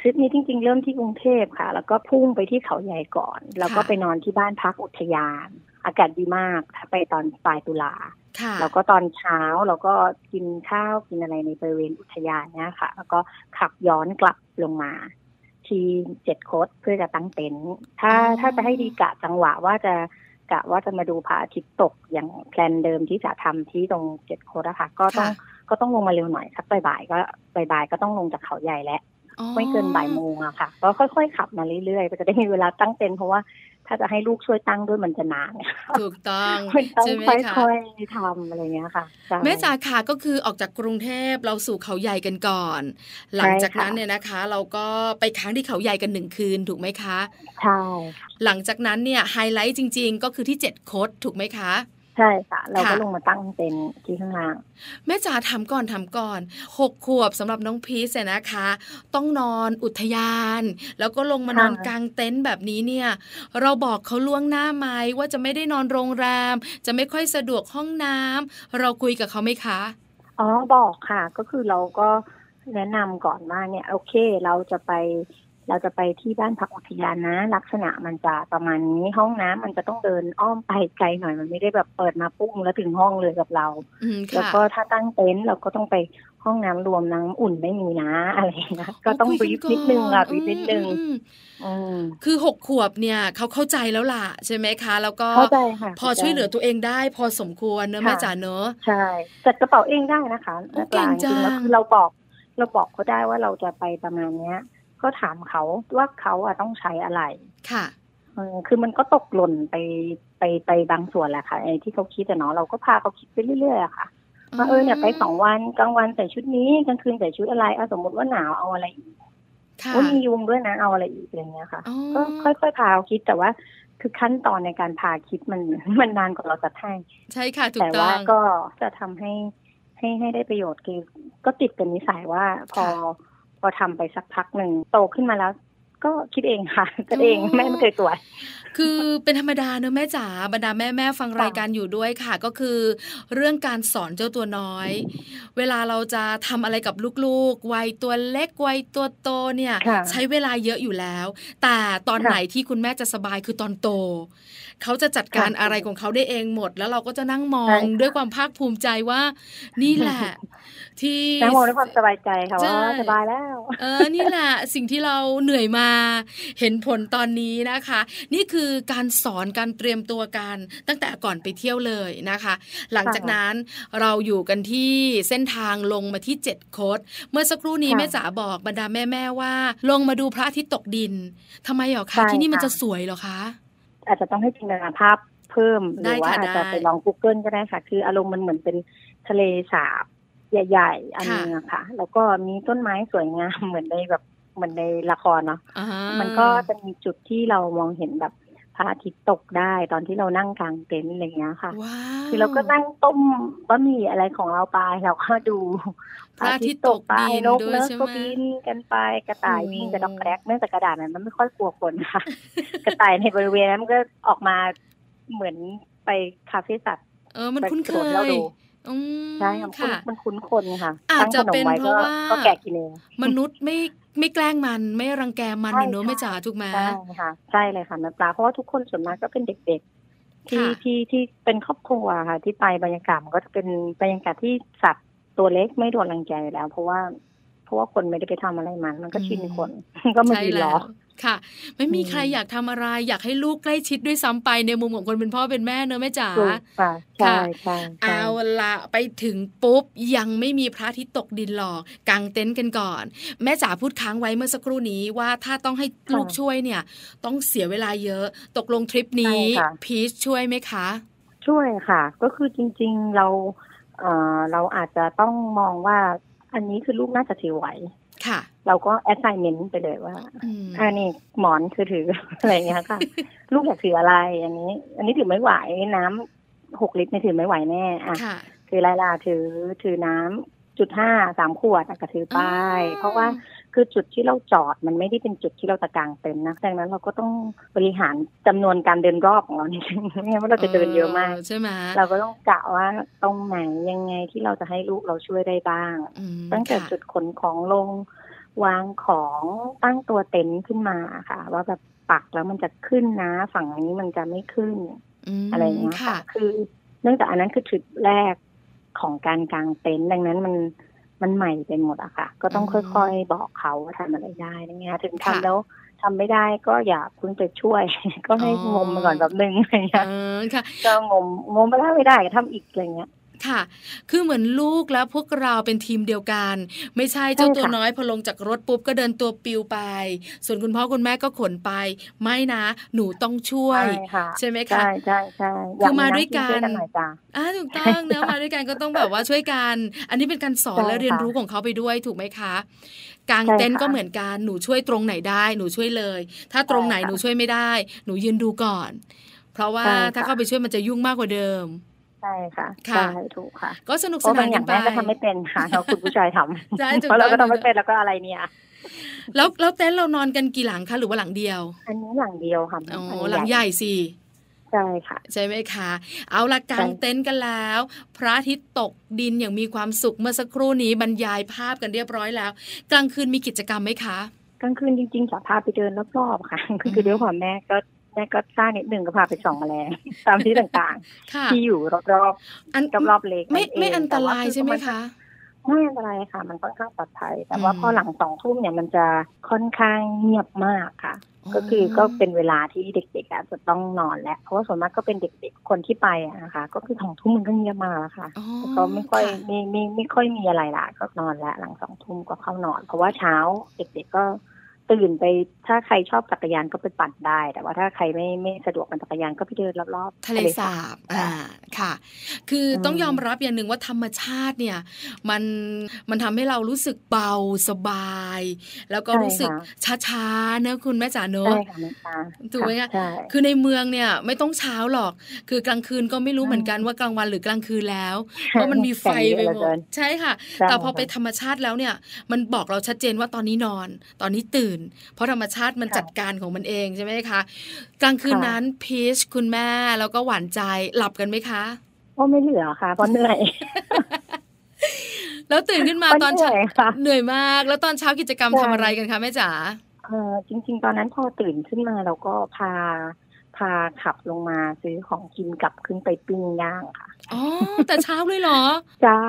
ทริปนี้จริง ๆ เริ่มที่กรุงเทพค่ะ แล้วก็พุ่งไปที่เขาใหญ่ก่อน แล้วก็ไปนอนที่บ้านพักอุทยาน อากาศดีมากถ้าไปตอนปลายตุลาแล้วก็ตอนเช้าเราก็กินข้าวกินอะไรในบริเวณอุทยานเนี่ยค่ะ แล้วก็ขับย้อนกลับลงมา ที่เจ็ดโคดเพื่อจะตั้งเต็นท์ถ้าถ้าจะให้ดีกะจังหวะว่าจะ กะว่าจะมาดูพระอาทิตย์ตกอย่างแพลนเดิมที่จะทำที่ตรงเจ็ดโคดนะคะก็ต้องก็ต้องลงมาเร็วหน่อยสักบ่ายๆก็บ่ายๆก็ต้องลงจากเขาใหญ่แล้วไม่เกินบ่ายโมงอะค่ะก็ค่อยๆขับมาเรื่อยๆก็จะได้มีเวลาตั้งเต็นเพราะว่า ถ้าจะให้ลูกช่วยตั้งด้วยมันจะนานถูกต้องใช่ไหมคะค่อยๆทำอะไรเงี้ยค่ะ แม่จ๋าค่ะก็คือออกจากกรุงเทพเราสู่เขาใหญ่กันก่อน หลังจากนั้นเนี่ยนะคะ เราก็ไปค้างที่เขาใหญ่กันหนึ่งคืนถูกไหมคะใช่หลังจากนั้นเนี่ยไฮไลท์จริง ๆ ก็คือที่เจ็ดโคดถูกไหมคะใช่ค่ะ เราก็ลงมาตั้งเป็นที่ข้างล่าง แม่จ๋าถามก่อนถามก่อนหกขวบสำหรับน้องพีชเนี่ยนะคะ ต้องนอนอุทยาน แล้วก็ลงมานอนกลางเต็นท์แบบนี้เนี่ย เราบอกเขาล่วงหน้าไหมว่าจะไม่ได้นอนโรงแรม จะไม่ค่อยสะดวกห้องน้ำเราคุยกับเขาไหมคะอ๋อบอกค่ะ ก็คือเราก็แนะนำก่อนว่าเนี่ย โอเค เราจะไป เราจะไปที่บ้านพักอุทยานนะ ลักษณะมันจะประมาณนี้ห้องน้ำมันจะต้องเดินอ้อมไปไกลหน่อยมันไม่ได้แบบเปิดมาปุ้งแล้วถึงห้องเลยกับเรา แล้วก็ถ้าตั้งเต็นท์เราก็ต้องไปห้องน้ำรวมน้ำอุ่นไม่มีนะอะไรนะก็ต้องรีบนิดนึงอะรีบนิดนึงคือหกขวบเนี่ยเขาเข้าใจแล้วล่ะใช่ไหมคะ แล้วก็พอช่วยเหลือตัวเองได้ พอสมควรเนอะแม่จ๋าเนอะใช่จัดกระเป๋าเองได้นะคะเก่งจังแล้วคือเราบอกเราบอกเขาได้ว่าเราจะไปประมาณเนี้ย ก็ถามเขาว่าเขาอะต้องใช้อะไรค่ะคือมันก็ตกหล่นไปไปไปบางส่วนแหละค่ะไอ้ที่เขาคิดแต่เนาะเราก็พาเขาคิดไปเรื่อยๆอะค่ะว่าเออเนี่ยไปสองวันกลางวันใส่ชุดนี้กลางคืนใส่ชุดอะไรเอาสมมติว่าหนาวเอาอะไรอีกว่ามียุงด้วยนะเอาอะไรอีกอะไรเงี้ยค่ะ ก็ค่อยๆพาเขาคิดแต่ว่าคือขั้นตอนในการพาคิดมันมันนานกว่าเราจะให้ใช่ค่ะถูกต้องแต่ว่าก็จะทำให้ให้ให้ได้ประโยชน์คือก็ติดเป็นนิสัยว่าพอ พอทำไปสักพักหนึ่งโตขึ้นมาแล้ว ก็คิดเองค่ะก็เองแม่ไม่เคยตรวจ คือเป็นธรรมดาเนอะแม่จ๋าบรรดาแม่แม่ฟังรายการอยู่ด้วยค่ะ ก็คือ เรื่องการสอนเจ้าตัวน้อย เวลาเราจะทำอะไรกับลูกๆวัยตัวเล็กวัยตัวโตเนี่ยใช้เวลาเยอะอยู่แล้ว แต่ตอนไหนที่คุณแม่จะสบายคือตอนโต เขาจะจัดการอะไรของเขาได้เองหมด แล้วเราก็จะนั่งมองด้วยความภาคภูมิใจว่า นี่แหละ ที่นั่งมองด้วยความสบายใจค่ะว่าสบายแล้ว เออนี่แหละสิ่งที่เราเหนื่อยมาเห็นผลตอนนี้นะคะ นี่คือการสอนการเตรียมตัวกันตั้งแต่ก่อนไปเที่ยวเลยนะคะ หลังจากนั้นเราอยู่กันที่เส้นทางลงมาที่เจ็ดโคดเมื่อสักครู่นี้แม่จ๋าบอกบรรดาแม่ๆว่า ลงมาดูพระอาทิตย์ตกดินทำไมหรอคะที่นี่มันจะสวยหรอคะ อาจจะต้องให้จินตนาภาพเพิ่มหรือว่าอาจจะไปลอง Google ก็ได้ค่ะ คืออารมณ์มันเหมือนเป็นทะเลสาบใหญ่ๆ อันนึงค่ะ แล้วก็มีต้นไม้สวยงามเหมือนในแบบเหมือนในละครเนาะมันก็จะมีจุดที่เรามองเห็นแบบ พระอาทิตย์ตกได้ตอนที่เรานั่งกลางเต็นท์อะไรเงี้ยค่ะคือเราก็นั่งต้มบะหมี่อะไรของเราไปเราก็ดูพระอาทิตย์ตกไปนกเนื้อก็บินกันไปกระต่ายวิ่งกระดองกระแรกเนื่องจากกระดาษมันไม่ค่อยกลัวคนค่ะ กระต่ายในบริเวณนั้นมันก็ออกมาเหมือนไปคาเฟ่สัตว์เออมันคุ้นเคยใช่ค่ะมันคุ้นคนค่ะอาจจะเป็นเพราะว่าก็แกะกินเองมนุษย์ไม่ ไม่แกล้งมันไม่รังแกมันเนอะไม่จ๋าถูกไหมใช่ค่ะใช่เลยค่ะแม่ปลาเพราะว่าทุกคนส่วนมากก็เป็นเด็กๆ ที่ที่ที่เป็นครอบครัวค่ะ ที่ไปบรรยากาศมันก็จะเป็นบรรยากาศที่สัตว์ตัวเล็กไม่โดนรังแกแล้ว เพราะว่าเพราะว่าคนไม่ได้ไปทำอะไรมัน มันก็ชินคนก็ไม่ดีหรอ ค่ะ ไม่มีใครอยากทำอะไร อยากให้ลูกใกล้ชิดด้วยซ้ำไปในมุมของคนเป็นพ่อเป็นแม่เนอะแม่จ๋าค่ะใช่เอาละไปถึงปุ๊บยังไม่มีพระอาทิตย์ตกดินหรอกกางเต็นท์กันก่อน แม่จ๋าพูดค้างไว้เมื่อสักครู่นี้ว่าถ้าต้องให้ลูกช่วยเนี่ย ต้องเสียเวลาเยอะ ตกลงทริปนี้พีชช่วยไหมคะ ช่วยค่ะ ก็คือจริง ๆเราเออเราอาจจะต้องมองว่าอันนี้คือลูกน่าจะถือไหว ค่ะ เราก็แอสไซเมนต์ไปเลยว่าอันนี้หมอนคือถืออะไรเงี้ยค่ะ ลูกอยากถืออะไร อันนี้ อันนี้ถือไม่ไหวน้ำหกลิตรนี่ถือไม่ไหวแน่อะถือลายลาถือถือน้ำจุดห้าสามขวดก็ถือไป เพราะว่า คือจุดที่เราจอดมันไม่ได้เป็นจุดที่เราตะกางเต็นนะดังนั้นเราก็ต้องบริหารจำนวนการเดินรอบของเรานี่ไม่งั้นเราจะเดินเยอะมากใช่ไหมเราก็ต้องกะว่าตรงไหนยังไงที่เราจะให้ลูกเราช่วยได้บ้าง ตั้งแต่จุดขนของลงวางของตั้งตัวเต็นท์ขึ้นมาค่ะ ว่าแบบปักแล้วมันจะขึ้นนะ ฝั่งนี้มันจะไม่ขึ้นอะไรอย่างเงี้ยค่ะ คือเนื่องจากอันนั้นคือจุดแรกของการกางเต็นท์ดังนั้นมัน มันใหม่เป็นหมดอะค่ะ ก็ต้องค่อยๆบอกเขาว่าทำอะไรได้อะไรเงี้ยถึงทำแล้วทำไม่ได้ก็อย่าพึ่งไปช่วย ก็ให้งมไปก่อนแบบนึงอะไรเงี้ยก็งมงมไปแล้วไม่ได้ก็ทำอีกอะไรเงี้ย ค่ะ คือเหมือนลูกแล้วพวกเราเป็นทีมเดียวกัน ไม่ใช่เจ้าตัวน้อยพอลงจากรถปุ๊บก็เดินตัวปิวไป ส่วนคุณพ่อคุณแม่ก็ขนไป ไม่นะหนูต้องช่วย ใช่ไหมคะ ใช่ใช่ใช่คือมาด้วยกันอ่าถูกต้องเนะมาด้วยกันก็ต้องแบบว่าช่วยกัน อันนี้เป็นการสอนและเรียนรู้ของเขาไปด้วยถูกไหมคะกางเต็นท์ก็เหมือนกัน หนูช่วยตรงไหนได้หนูช่วยเลย ถ้าตรงไหนหนูช่วยไม่ได้ หนูยืนดูก่อน เพราะว่าถ้าเข้าไปช่วยมันจะยุ่งมากกว่าเดิม ใช่ค่ะใช่ถูกค่ะ ก็สนุกสนานกันไปก็ทำไม่เป็นค่ะเราคุณผู้ชายทำเพราะเราก็ทำไม่เป็นแล้วก็อะไรเนี่ย แล้วแล้วเต็นท์เรานอนกันกี่หลังคะหรือว่าหลังเดียว อันนี้หลังเดียวค่ะอ๋อหลังใหญ่สิใช่ค่ะใช่ไหมคะ เอาละกางเต็นท์กันแล้ว พระอาทิตย์ตกดินอย่างมีความสุขเมื่อสักครู่นี้บรรยายภาพกันเรียบร้อยแล้ว กลางคืนมีกิจกรรมไหมคะกลางคืนจริงๆจะพาไปเดินรอบๆค่ะ คือเดี๋ยวพ่อแม่ก็ แม่ก็สร้างนิดหนึ่งก็พาไปส่องแมลงตามที่ต่างๆ ที่อยู่รอบๆอันรอบๆเล็กไม่ไม่อันตรายใช่ไหมคะไม่อันตรายค่ะ มันค่อนข้างปลอดภัย แต่ว่าพอหลังสองทุ่มเนี่ยมันจะค่อนข้างเงียบมากค่ะ ก็คือก็เป็นเวลาที่เด็กๆจะต้องนอนแล้วเพราะว่าส่วนมากก็เป็นเด็กๆคนที่ไปนะคะ ก็คือสองทุ่มมันก็เงียบมากแล้วค่ะก็ไม่ค่อยไม่ไม่ไม่ค่อยมีอะไรละก็นอนแล้วหลังสองทุ่มก็เข้านอน เพราะว่าเช้าเด็กๆก็ ตื่นไปถ้าใครชอบจักรยานก็ไปปั่นได้ แต่ว่าถ้าใครไม่ไม่สะดวกปั่นจักรยานก็ไปเดินรอบๆทะเลสาบอ่าค่ะ คือต้องยอมรับอย่างหนึ่งว่าธรรมชาติเนี่ย มันมันทำให้เรารู้สึกเบาสบาย แล้วก็รู้สึกช้าๆนะคุณแม่จ๋าเนอะถูกไหมคะคือในเมืองเนี่ยไม่ต้องเช้าหรอก คือกลางคืนก็ไม่รู้เหมือนกันว่ากลางวันหรือกลางคืนแล้วเพราะมันมีไฟไปหมดใช่ค่ะ แต่พอไปธรรมชาติแล้วเนี่ย มันบอกเราชัดเจนว่าตอนนี้นอน ตอนนี้ตื่นเพราะธรรมชาติมันจัดการของมันเองใช่ไหมคะ กลางคืนนั้นพีชคุณแม่แล้วก็หวานใจหลับกันไหมคะก็ไม่เหลือค่ะเพราะเหนื่อยแล้วตื่นขึ้นมาตอนเช้าเหนื่อยมาก แล้วตอนเช้ากิจกรรมทำอะไรกันคะแม่จ๋าเออจริง ๆ ตอนนั้นพอตื่นขึ้นมาเราก็พาพาขับลงมาซื้อของกินกลับขึ้นไปปิ้งย่างค่ะอ๋อแต่เช้าเลยเหรอ ใช่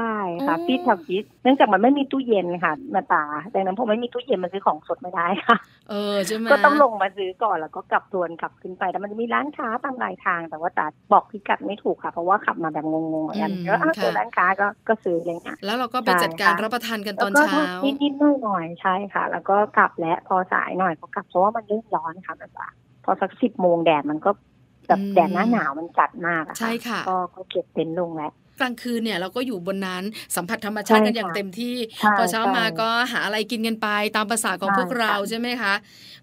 ค่ะฟิตทำฟิตเนื่องจากมันไม่มีตู้เย็นค่ะมาตาดังนั้นพอไม่มีตู้เย็นมันซื้อของสดไม่ได้ค่ะ เออใช่ไหมก็ต้องลงมาซื้อก่อนแล้วก็กลับทวนกลับขึ้นไปแต่มันจะมีร้านค้าตามรายทาง แต่ว่าตาบอกพิกัดไม่ถูกค่ะ เพราะว่าขับมาแบบงงๆเหมือนกันก็เจอร้านค้าก็ก็ซื้ออะไรเงี้ยแล้วเราก็ไปจัดการรับประทานกันตอนเช้านิดๆหน่อยๆใช่ค่ะ แล้วก็กลับและพอสายหน่อยก็กลับเพราะว่ามันเริ่มร้อนค่ะแบบว่า พอสักสิบโมงแดดมันก็แบบแดดหน้าหนาวมันจัดมากอะใช่ค่ะก็เก็บเต็นท์ลงแล้วกลางคืนเนี่ยเราก็อยู่บนนั้นสัมผัสธรรมชาติกันอย่างเต็มที่ พอเช้ามาก็หาอะไรกินกันไป ตามภาษาของพวกเราใช่ไหมคะ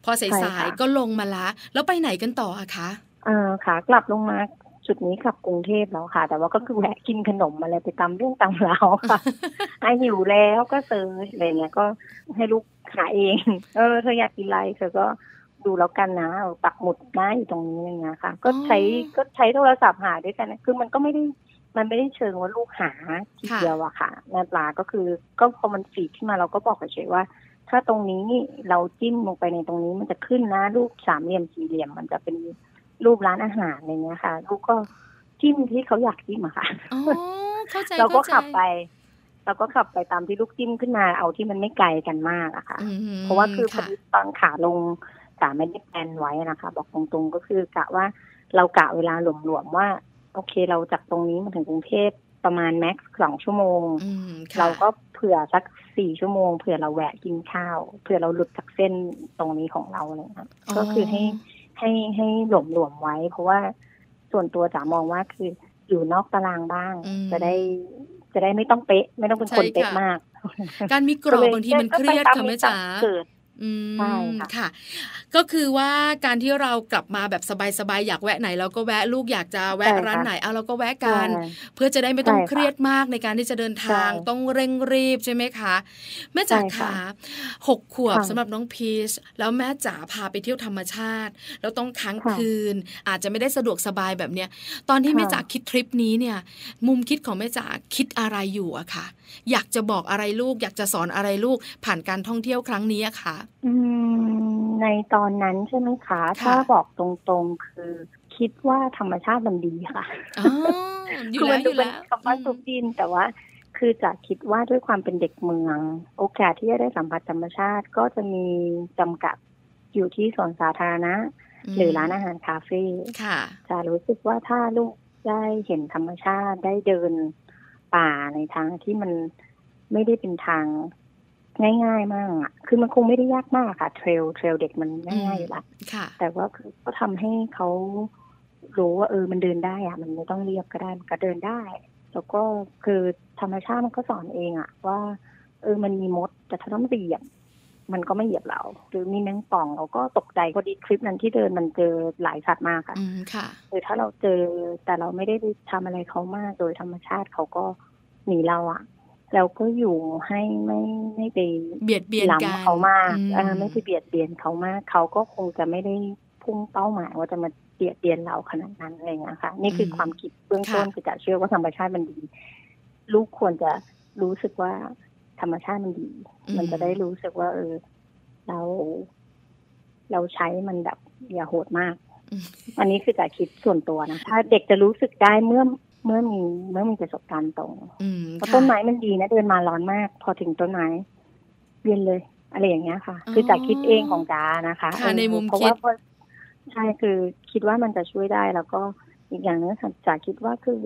พอสายๆก็ลงมาละ แล้วไปไหนกันต่ออะคะเออค่ะ กลับลงมาจุดนี้กลับกรุงเทพแล้วค่ะ แต่ว่าก็คือแวะกินขนมอะไรไปตามเรื่องตามราวค่ะไอหิวแล้วก็เซิร์ชอะไรเงี้ยก็ให้ลูกหาเอง เออเธออยากกินอะไรเธอก็ ดูแล้วกันนะปักหมุดหน้าอยู่ตรงนี้อย่างเงี้ยค่ะ ก็ใช้ก็ใช้โทรศัพท์หาด้วยกันคือมันก็ไม่ได้มันไม่ได้เชิงว่าลูกหาทีเดียวอะค่ะแม่ปลาก็คือก็พอมันฟีดขึ้นมาเราก็บอกเฉยว่า ถ้าตรงนี้เราจิ้มลงไปในตรงนี้มันจะขึ้นนะรูปสามเหลี่ยมสี่เหลี่ยม มันจะเป็นรูปร้านอาหารอะไรเงี้ยค่ะ ลูกก็จิ้มที่เขาอยากจิ้มอะค่ะเราก็ขับไปเราก็ขับไปตามที่ลูกจิ้มขึ้นมาเอาที่มันไม่ไกลกันมากอะค่ะ เพราะว่าคือพอดีตอนขาลง กะไม่ได้แปลนไว้นะคะ บอกตรงๆก็คือกะว่าเรากะเวลาหลวมๆว่า โอเคเราจากตรงนี้มาถึงกรุงเทพประมาณแม็กซ์สองชั่วโมง เราก็เผื่อสักสี่ชั่วโมงเผื่อเราแวะกินข้าวเผื่อเราหลุดจากเส้นตรงนี้ของเราเลยครับก็คือให้ให้ให้หลวมหลวมไว้ เพราะว่าส่วนตัวจ๋ามองว่าคืออยู่นอกตารางบ้าง จะได้จะได้ไม่ต้องเป๊ะ ไม่ต้องเป็นคนเป๊ะมาก การมีกรอบบางทีมันเครียดค่ะแม่จ๋า ใช่ค่ะ ก็คือว่าการที่เรากลับมาแบบสบายๆอยากแวะไหนเราก็แวะลูกอยากจะแวะร้านไหนเอาเราก็แวะกัน เพื่อจะได้ไม่ต้องเครียดมากในการที่จะเดินทางต้องเร่งรีบใช่ไหมคะแม่จ๋าค่ะหกขวบสำหรับน้องพีชแล้วแม่จ๋าพาไปเที่ยวธรรมชาติ แล้วต้องค้างคืน อาจจะไม่ได้สะดวกสบายแบบเนี้ยตอนที่แม่จ๋าคิดทริปนี้เนี่ย มุมคิดของแม่จ๋าคิดอะไรอยู่อะค่ะอยากจะบอกอะไรลูก อยากจะสอนอะไรลูกผ่านการท่องเที่ยวครั้งนี้อะค่ะในตอนนั้นใช่ไหมคะ ถ้าบอกตรงๆคือคิดว่าธรรมชาติมันดีค่ะคือมันดูเป็นคำว่าสุดินแต่ว่า คือจะคิดว่าด้วยความเป็นเด็กเมือง โอกาสที่จะได้สัมผัสธรรมชาติก็จะมีจำกัดอยู่ที่สวนสาธารณะ หรือร้านอาหารคาเฟ่จะรู้สึกว่าถ้าลูกได้เห็นธรรมชาติได้เดินป่าในทางที่มันไม่ได้เป็นทาง ง่ายๆมากอะคือมันคงไม่ได้ยากมากค่ะเทรลเทรลเด็กมันง่ายๆอยู่ละแต่ว่าคือก็ทำให้เขารู้ว่าเออมันเดินได้อะ มันไม่ต้องเรียบก็ได้มันก็เดินได้ แล้วก็คือธรรมชาติมันก็สอนเองอะ ว่า เออมันมีมดแต่ถ้าต้องเหยียบมันก็ไม่เหยียบเรา หรือมีแมงป่องเราก็ตกใจก็ดีคลิปนั้นที่เดินมันเจอหลายสัตว์มากค่ะคือถ้าเราเจอแต่เราไม่ได้ทำอะไรเขามากโดยธรรมชาติเขาก็หนีเราอะ เราก็อยู่ให้ไม่ไม่ไปเบียดเบียนกันเขามากไม่ไปเบียดเบียนเขามากเขาก็คงจะไม่ได้พุ่งเป้าหมายว่าจะมาเบียดเบียนเราขนาดนั้นอะไรเงี้ยค่ะ นี่คือความคิดเบื้องต้นคือจะเชื่อว่าธรรมชาติมันดี ลูกควรจะรู้สึกว่าธรรมชาติมันดี มันจะได้รู้สึกว่า เออ เรา เราใช้มันแบบอย่าโหดมาก อันนี้คือจะคิดส่วนตัวนะ ถ้าเด็กจะรู้สึกได้เมื่อ เมื่อมีเมื่อมีประสบการณ์ตรงเพราะต้นไม้มันดีนะเดินมาร้อนมาก พอถึงต้นไม้เย็นเลย อะไรอย่างเงี้ยค่ะ คือจากคิดเองของจานะคะในมุมเพราะว่าใช่คือคิดว่ามันจะช่วยได้แล้วก็อีกอย่างนึงจากคิดว่าคือ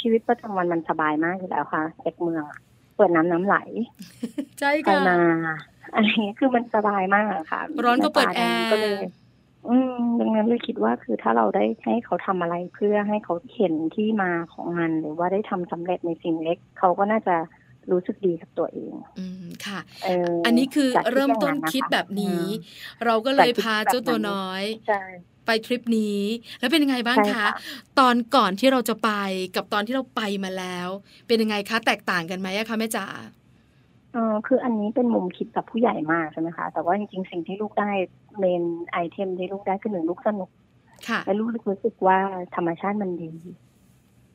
ชีวิตประจำวันมันสบายมากอยู่แล้วค่ะเอกเมืองเปิดน้ำน้ำไหลใช่ค่ะมาอะไรเงี้ยคือมันสบายมากค่ะ ร้อนก็เปิดแอร์ อืมดังนั้นเลยคิดว่าคือถ้าเราได้ให้เขาทำอะไรเพื่อให้เขาเห็นที่มาของมันหรือว่าได้ทำสำเร็จในสิ่งเล็ก เขาก็น่าจะรู้สึกดีกับตัวเอง อืมค่ะอันนี้คือเริ่มต้นคิดแบบนี้ เราก็เลยพาเจ้าตัวน้อยไปทริปนี้ แล้วเป็นยังไงบ้างคะ ตอนก่อนที่เราจะไปกับตอนที่เราไปมาแล้ว เป็นยังไงคะ แตกต่างกันไหมคะแม่จ๋า เออคืออันนี้เป็นมุมคิดแบบผู้ใหญ่มากใช่ไหมคะ แต่ว่าจริงๆ สิ่งที่ลูกได้เมนไอเทมที่ลูกได้คือหนึ่งลูกสนุกและลูกรู้สึกว่าธรรมชาติมันดี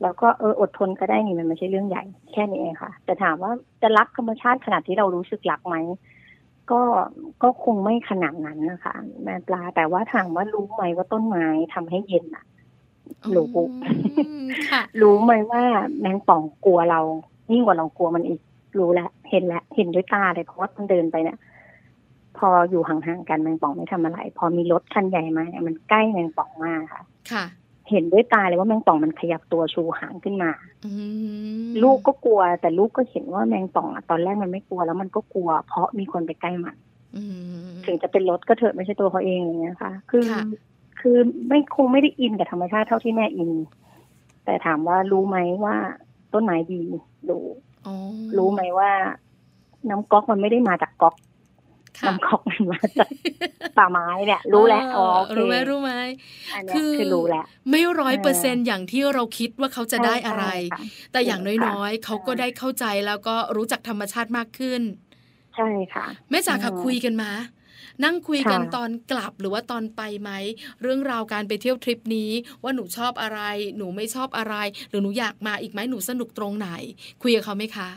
แล้วก็เอออดทนก็ได้นี่มันไม่ใช่เรื่องใหญ่ แค่นี้เองค่ะ แต่ถามว่าจะรักธรรมชาติขนาดที่เรารู้สึกรักไหมก็ก็คงไม่ขนาดนั้นนะคะแม่ปลาแต่ว่าถามว่ารู้ไหมว่าต้นไม้ทำให้เย็นอะรู้รู้ไหมว่าแมงป่องกลัวเรายิ่งกว่าเรากลัวมันอีกรู้แล้วเห็นแล้วเห็นด้วยตาเลยเพราะว่ามันเดินไปเนี่ยพออยู่ห่างๆกันแมงป่องไม่ทำอะไร พอมีรถคันใหญ่มาเนี่ยมันใกล้แมงป่องมากค่ะ ค่ะ เห็นด้วยตาเลยว่าแมงป่องมันขยับตัวชูหางขึ้นมาลูกก็กลัว แต่ลูกก็เห็นว่าแมงป่องอะตอนแรกมันไม่กลัวแล้วมันก็กลัว เพราะมีคนไปใกล้มันถึงจะเป็นรถก็เถอะไม่ใช่ตัวเขาเองอย่างเงี้ยค่ะ คือคือไม่คงไม่ได้อินกับธรรมชาติเท่าที่แม่อิน แต่ถามว่ารู้ไหมว่าต้นไม้ดีดู รู้ไหมว่า น้ำก๊อกมันไม่ได้มาจากก๊อกน้ำก๊อกมันมาจากป่าไม้เนี่ย รู้แล้วอ๋อรู้ไหมรู้ไหมคือคือรู้แล้วไม่ร้อยเปอร์เซ็นอย่างที่เราคิดว่าเขาจะได้อะไร แต่อย่างน้อยๆเขาก็ได้เข้าใจแล้วก็รู้จักธรรมชาติมากขึ้น ใช่ค่ะแม่จ๋าค่ะคุยกันมา นั่งคุยกันตอนกลับหรือว่าตอนไปไหม เรื่องราวการไปเที่ยวทริปนี้ ว่าหนูชอบอะไร หนูไม่ชอบอะไร หรือหนูอยากมาอีกไหมหนูสนุกตรงไหน คุยกับเขาไหมคะ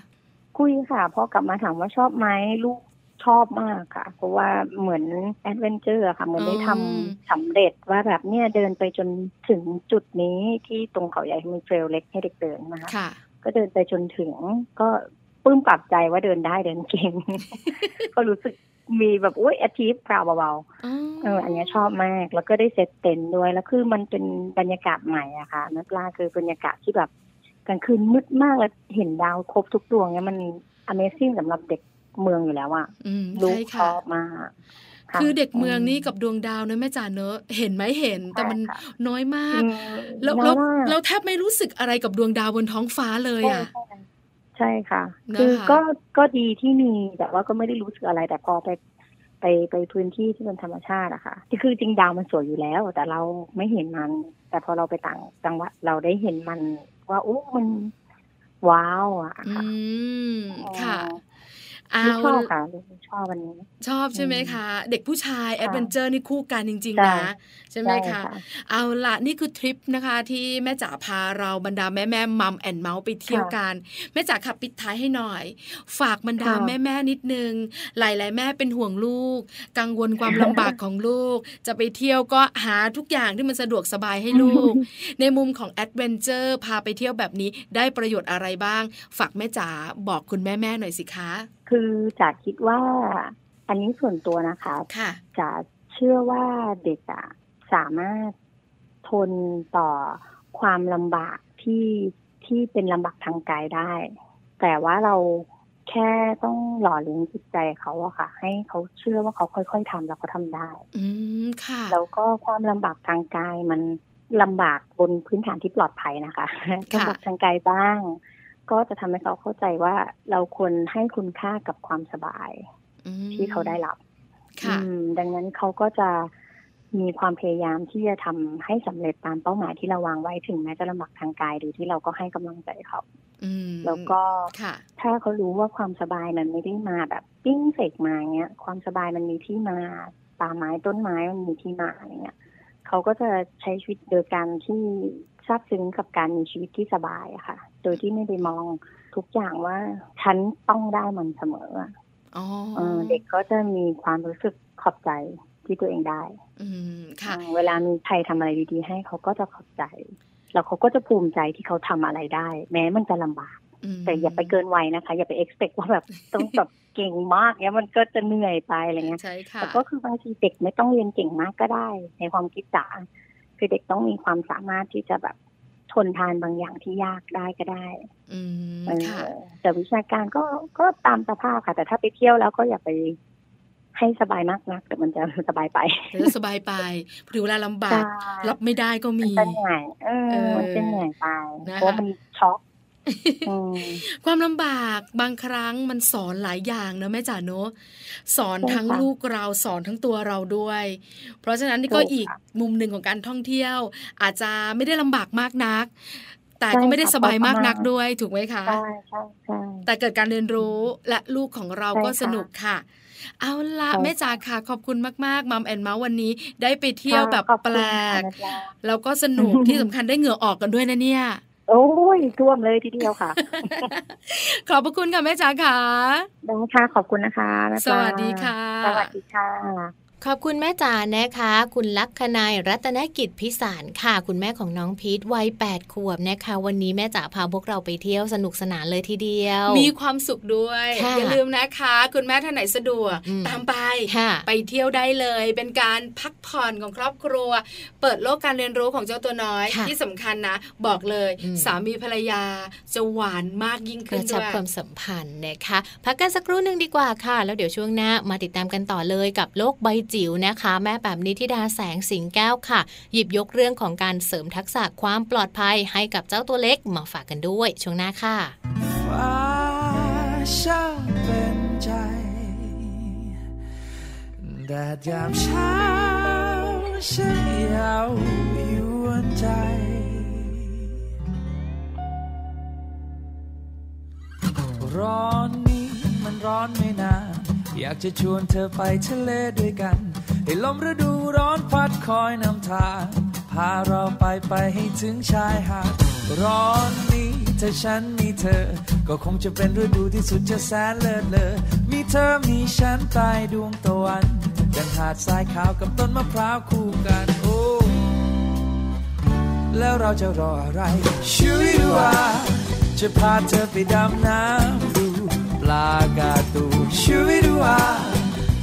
คุยค่ะพอกลับมาถามว่าชอบไหมลูกชอบมากค่ะ เพราะว่าเหมือน adventure ค่ะเหมือนได้ทำสำเร็จว่าแบบเนี่ยเดินไปจนถึงจุดนี้ที่ตรงเขาใหญ่มี trail เล็กให้เด็กเดินนะคะก็เดินไปจนถึงก็ปลื้มปริ่มใจว่าเดินได้เดินเก่ง ก็รู้สึก มีแบบอุ้ย achieve proud เบาๆเอออันนี้ชอบมากแล้วก็ได้เซตเต็นท์ด้วยแล้วคือมันเป็นบรรยากาศใหม่อะค่ะนักล่าคือบรรยากาศที่แบบกลางคืนมืดมากแล้วเห็นดาวครบทุกดวงเนี่ยมัน Amazing สำหรับเด็กเมืองอยู่แล้วอะลูกชอบมากคือเด็กเมืองนี่กับดวงดาวเนอะแม่จ๋าเนอะเห็นไหมเห็น แต่มันน้อยมาก แล้วเราเราแทบไม่รู้สึกอะไรกับดวงดาวบนท้องฟ้าเลยอะ ใช่ค่ะ คือก็ก็ดีที่มีแต่ว่าก็ไม่ได้รู้สึกอะไรแต่พอไปไปไปพื้นที่ที่เป็นธรรมชาติอะค่ะที่คือจริงดาวมันสวยอยู่แล้ว แต่เราไม่เห็นมัน แต่พอเราไปต่างจังหวัดเราได้เห็นมันว่าโอ้มัน wow อะค่ะค่ะ ชอบค่ะชอบวันนี้ ชอบใช่ไหมคะ เด็กผู้ชาย adventure นี่คู่กันจริง ๆ นะ ใช่ไหมคะ เอาละนี่คือทริปนะคะ ที่แม่จ๋าพาเราบรรดาแม่แม่ Mom and Mouth ไปเที่ยวกัน แม่จ๋าขับปิดท้ายให้หน่อย ฝากบรรดาแม่แม่นิดนึง หลาย ๆ แม่เป็นห่วงลูก กังวลความลำบากของลูก จะไปเที่ยวก็หาทุกอย่างที่มันสะดวกสบายให้ลูก ในมุมของ adventure พาไปเที่ยวแบบนี้ได้ประโยชน์อะไรบ้าง ฝากแม่จ๋าบอกคุณแม่แม่หน่อยสิคะ คือจะคิดว่า อันนี้ส่วนตัวนะคะค่ะจะเชื่อว่าเด็กอะสามารถทนต่อความลำบากที่ที่เป็นลำบากทางกายได้ แต่ว่าเราแค่ต้องหล่อเลี้ยงจิตใจเขาอะค่ะ ให้เขาเชื่อว่าเขาค่อย ๆทำแล้วเขาทาได้ อืมค่ะ แล้วก็ความลำบากทางกายมันลำบากบนพื้นฐานที่ปลอดภัยนะคะลำบากทางกายบ้าง ก็จะทำให้เขาเข้าใจว่าเราควรให้คุณค่ากับความสบายที่เขาได้รับดังนั้นเขาก็จะมีความพยายามที่จะทำให้สำเร็จตามเป้าหมายที่เราวางไว้ถึงแม้จะลำบากทางกายหรือที่เราก็ให้กำลังใจเขาแล้วก็ถ้าเขารู้ว่าความสบายมันไม่ได้มาแบบปิ้งเสกมาเงี้ย ความสบายมันมีที่มาป่าไม้ต้นไม้มันมีที่มาอย่างเงี้ยเขาก็จะใช้ชีวิตโดยการที่ซาบซึ้งกับการมีชีวิตที่สบายอะค่ะโดยที่ไม่ไปมองทุกอย่างว่าฉันต้องได้มันเสมอเด็กก็จะมีความรู้สึกขอบใจที่ตัวเองได้ อืค่ะ เวลามีใครทำอะไรดีๆ ให้เขาก็จะขอบใจ แล้วเขาก็จะภูมิใจที่เขาทำอะไรได้ แม้มันจะลำบาก แต่อย่าไปเกินวัยนะคะ อย่าไปเอ็กซ์เพว่าแบบต้องแบบเก่งมากเนี้ยมันก็จะเหนื่อยไปอะไรเงี้ยใช่ค่ะแต่ก็คือบางทีเด็กไม่ต้องเรียนเก่งมากก็ได้ ในความคิดจ๋าคือเด็กต้องมีความสามารถที่จะแบบ ทนทานบางอย่างที่ยากได้ก็ได้อืมค่ะแต่วิชาการก็ก็ตามสภาพค่ะ แต่ถ้าไปเที่ยวแล้วก็อย่าไปให้สบายมากนักแต่มันจะสบายไปจะสบายไปหรือเวลาลำบากรับไม่ได้ก็มีมันเป็นเหนื่อยเออมันเป็นเหนื่อยไปเพราะมันช็อก ความลำบากบางครั้งมันสอนหลายอย่างนะแม่จ๋าเนอะสอนทั้งลูกเราสอนทั้งตัวเราด้วย เพราะฉะนั้นนี่ก็อีกมุมหนึ่งของการท่องเที่ยว อาจจะไม่ได้ลำบากมากนัก แต่ก็ไม่ได้สบายมากนักด้วยถูกไหมคะใช่ใช่ใช่แต่เกิดการเรียนรู้และลูกของเราก็สนุกค่ะเอาละแม่จ๋าค่ะขอบคุณมากๆมัมแอนเมาส์วันนี้ได้ไปเที่ยวแบบแปลก แล้วก็สนุกที่สำคัญได้เหงื่อออกกันด้วยนะเนี่ย โอ้ยท่วมเลยทีเดียวค่ะ ขอบพระคุณค่ะแม่จ๋าค่ะได้ค่ะขอบคุณนะคะ สวัสดีค่ะ สวัสดีค่ะ ขอบคุณแม่จ๋านะคะ คุณลักษณายรัตนกิจพิสารค่ะ คุณแม่ของน้องพีทวัย 8 ขวบนะคะ วันนี้แม่จ๋าพาพวกเราไปเที่ยวสนุกสนานเลยทีเดียว มีความสุขด้วย อย่าลืมนะคะ คุณแม่ท่านไหนสะดวก ตามไป ไปเที่ยวได้เลย เป็นการพักผ่อนของครอบครัว เปิดโลกการเรียนรู้ของเจ้าตัวน้อย ที่สำคัญนะ บอกเลย สามีภรรยาจะหวานมากยิ่งขึ้นด้วยกระชับความสัมพันธ์นะคะ พักกันสักครู่หนึ่งดีกว่าค่ะ แล้วเดี๋ยวช่วงหน้ามาติดตามกันต่อเลยกับโลกใบจิ๋ิ๋วนะคะ แม่แบบนี้ทิดาแสงสิงแก้วค่ะ หยิบยกเรื่องของการเสริมทักษะความปลอดภัยให้กับเจ้าตัวเล็กมาฝากกันด้วย ช่วงหน้าค่ะฟ้าช่างเป็นใจแดดยามเช้าฉันยาวยวนใจร้อนนี้มันร้อนไม่นาน อยากจะชวนเธอไปทะเลด้วยกัน ให้ลมฤดูร้อนพัดคอยนำทาง พาเราไปไปให้ถึงชายหาดร้อนนี้ถ้าฉันมีเธอ ก็คงจะเป็นฤดูที่สุดจะแสนเลิศเลอมีเธอมีฉันใต้ดวงตะวันดังหาดทรายขาวกับต้นมะพร้าวคู่กัน โอ้ แล้วเราจะรออะไรช่วยดูว่าจะพาเธอไปดำน้ำ ลากาตูชีวิตว่า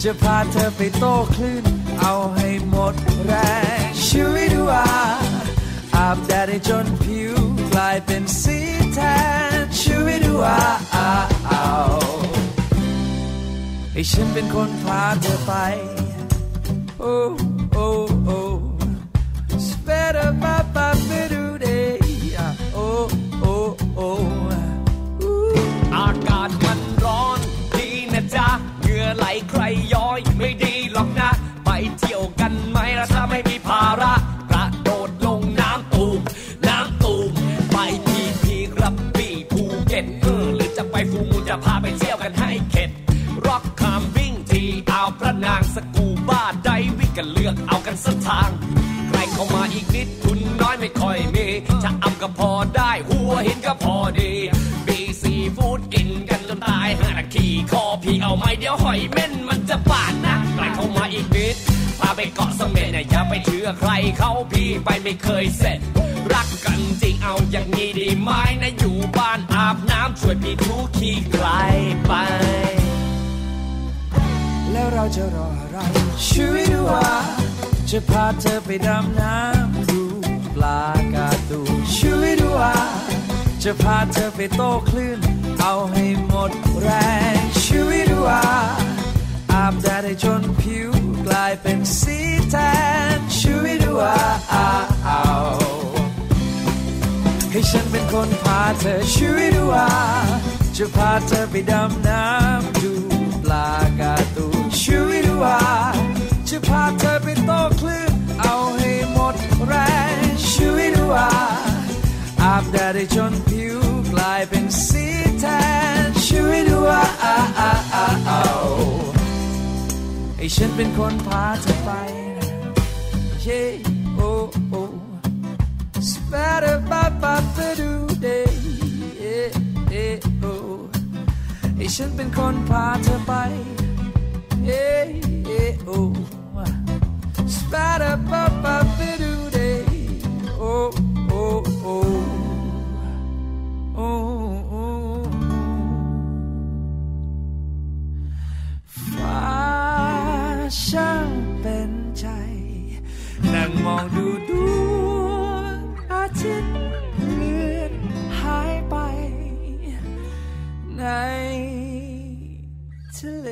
จะพาเธอไปโต้คลื่น เอาให้หมดแรงชีวิตว่าอาบแดดให้จนผิวกลายเป็นสีแทนชีวิตว่าเอาให้ฉันเป็นคนพาเธอไปโอ้โอ้โอ้ Better, ba, ba, ไหลใครย้อยไม่ดีหรอกนะ ไปเที่ยวกันไหมล่ะถ้าไม่มีภาระกระโดดลงน้ำตูมน้ำตูมไปทีพีกรับปีภูเก็ตเออหรือจะไปฟูมูจะพาไปเที่ยวกันให้เข็ดร็อกคามวิ่งทีเอาพระนางสกูบ้าไดวิ่งกันเลือกเอากันสักทางใครเข้ามาอีกนิดทุนน้อยไม่ค่อยมีจะอำก็พอได้ วหอยเม่นมันจะบาดนะใครเข้ามาอีกนิดพาไปเกาะเสม็ดเนี่ยอย่าไปเชื่อใครเขาพี่ไปไม่เคยเสร็จ รักกันจริงเอาอย่างนี้ดีไหมนะอยู่บ้านอาบน้ำช่วยพี่ทุขี้ใครไป แล้วเราจะรออะไรช่วยดูว่าจะพาเธอไปดำน้ำดูปลากาตูช่วยดูว่าจะพาเธอไปโตคลื่น เอาให้หมดแรงชีวิตว่า อาบแดดให้จนผิวกลายเป็นสีแทนชีวิตว่าเอาให้ฉันเป็นคนพาเธอชีวิตว่า จะพาเธอไปดำน้ำดูปลากาตูชีวิตว่า จะพาเธอไปโต้คลื่นเอาให้หมดแรงชีวิตว่า อาบแดดให้จนผิว กลายเป็นสีแทนชีวิตว่าให้ฉันเป็นคนพาเธอไปเย่โอ้โอ้ Spatter ba ba ba do day เอเอโอให้ฉันเป็นคนพาเธอไปเอเอโอ Spatter ba ba ba do day โอ้โอ้โอ้โอ้ ฟ้าช่างเป็นใจนั่งมองดูดวงอาทิตย์เลือนหายไป ในทะเล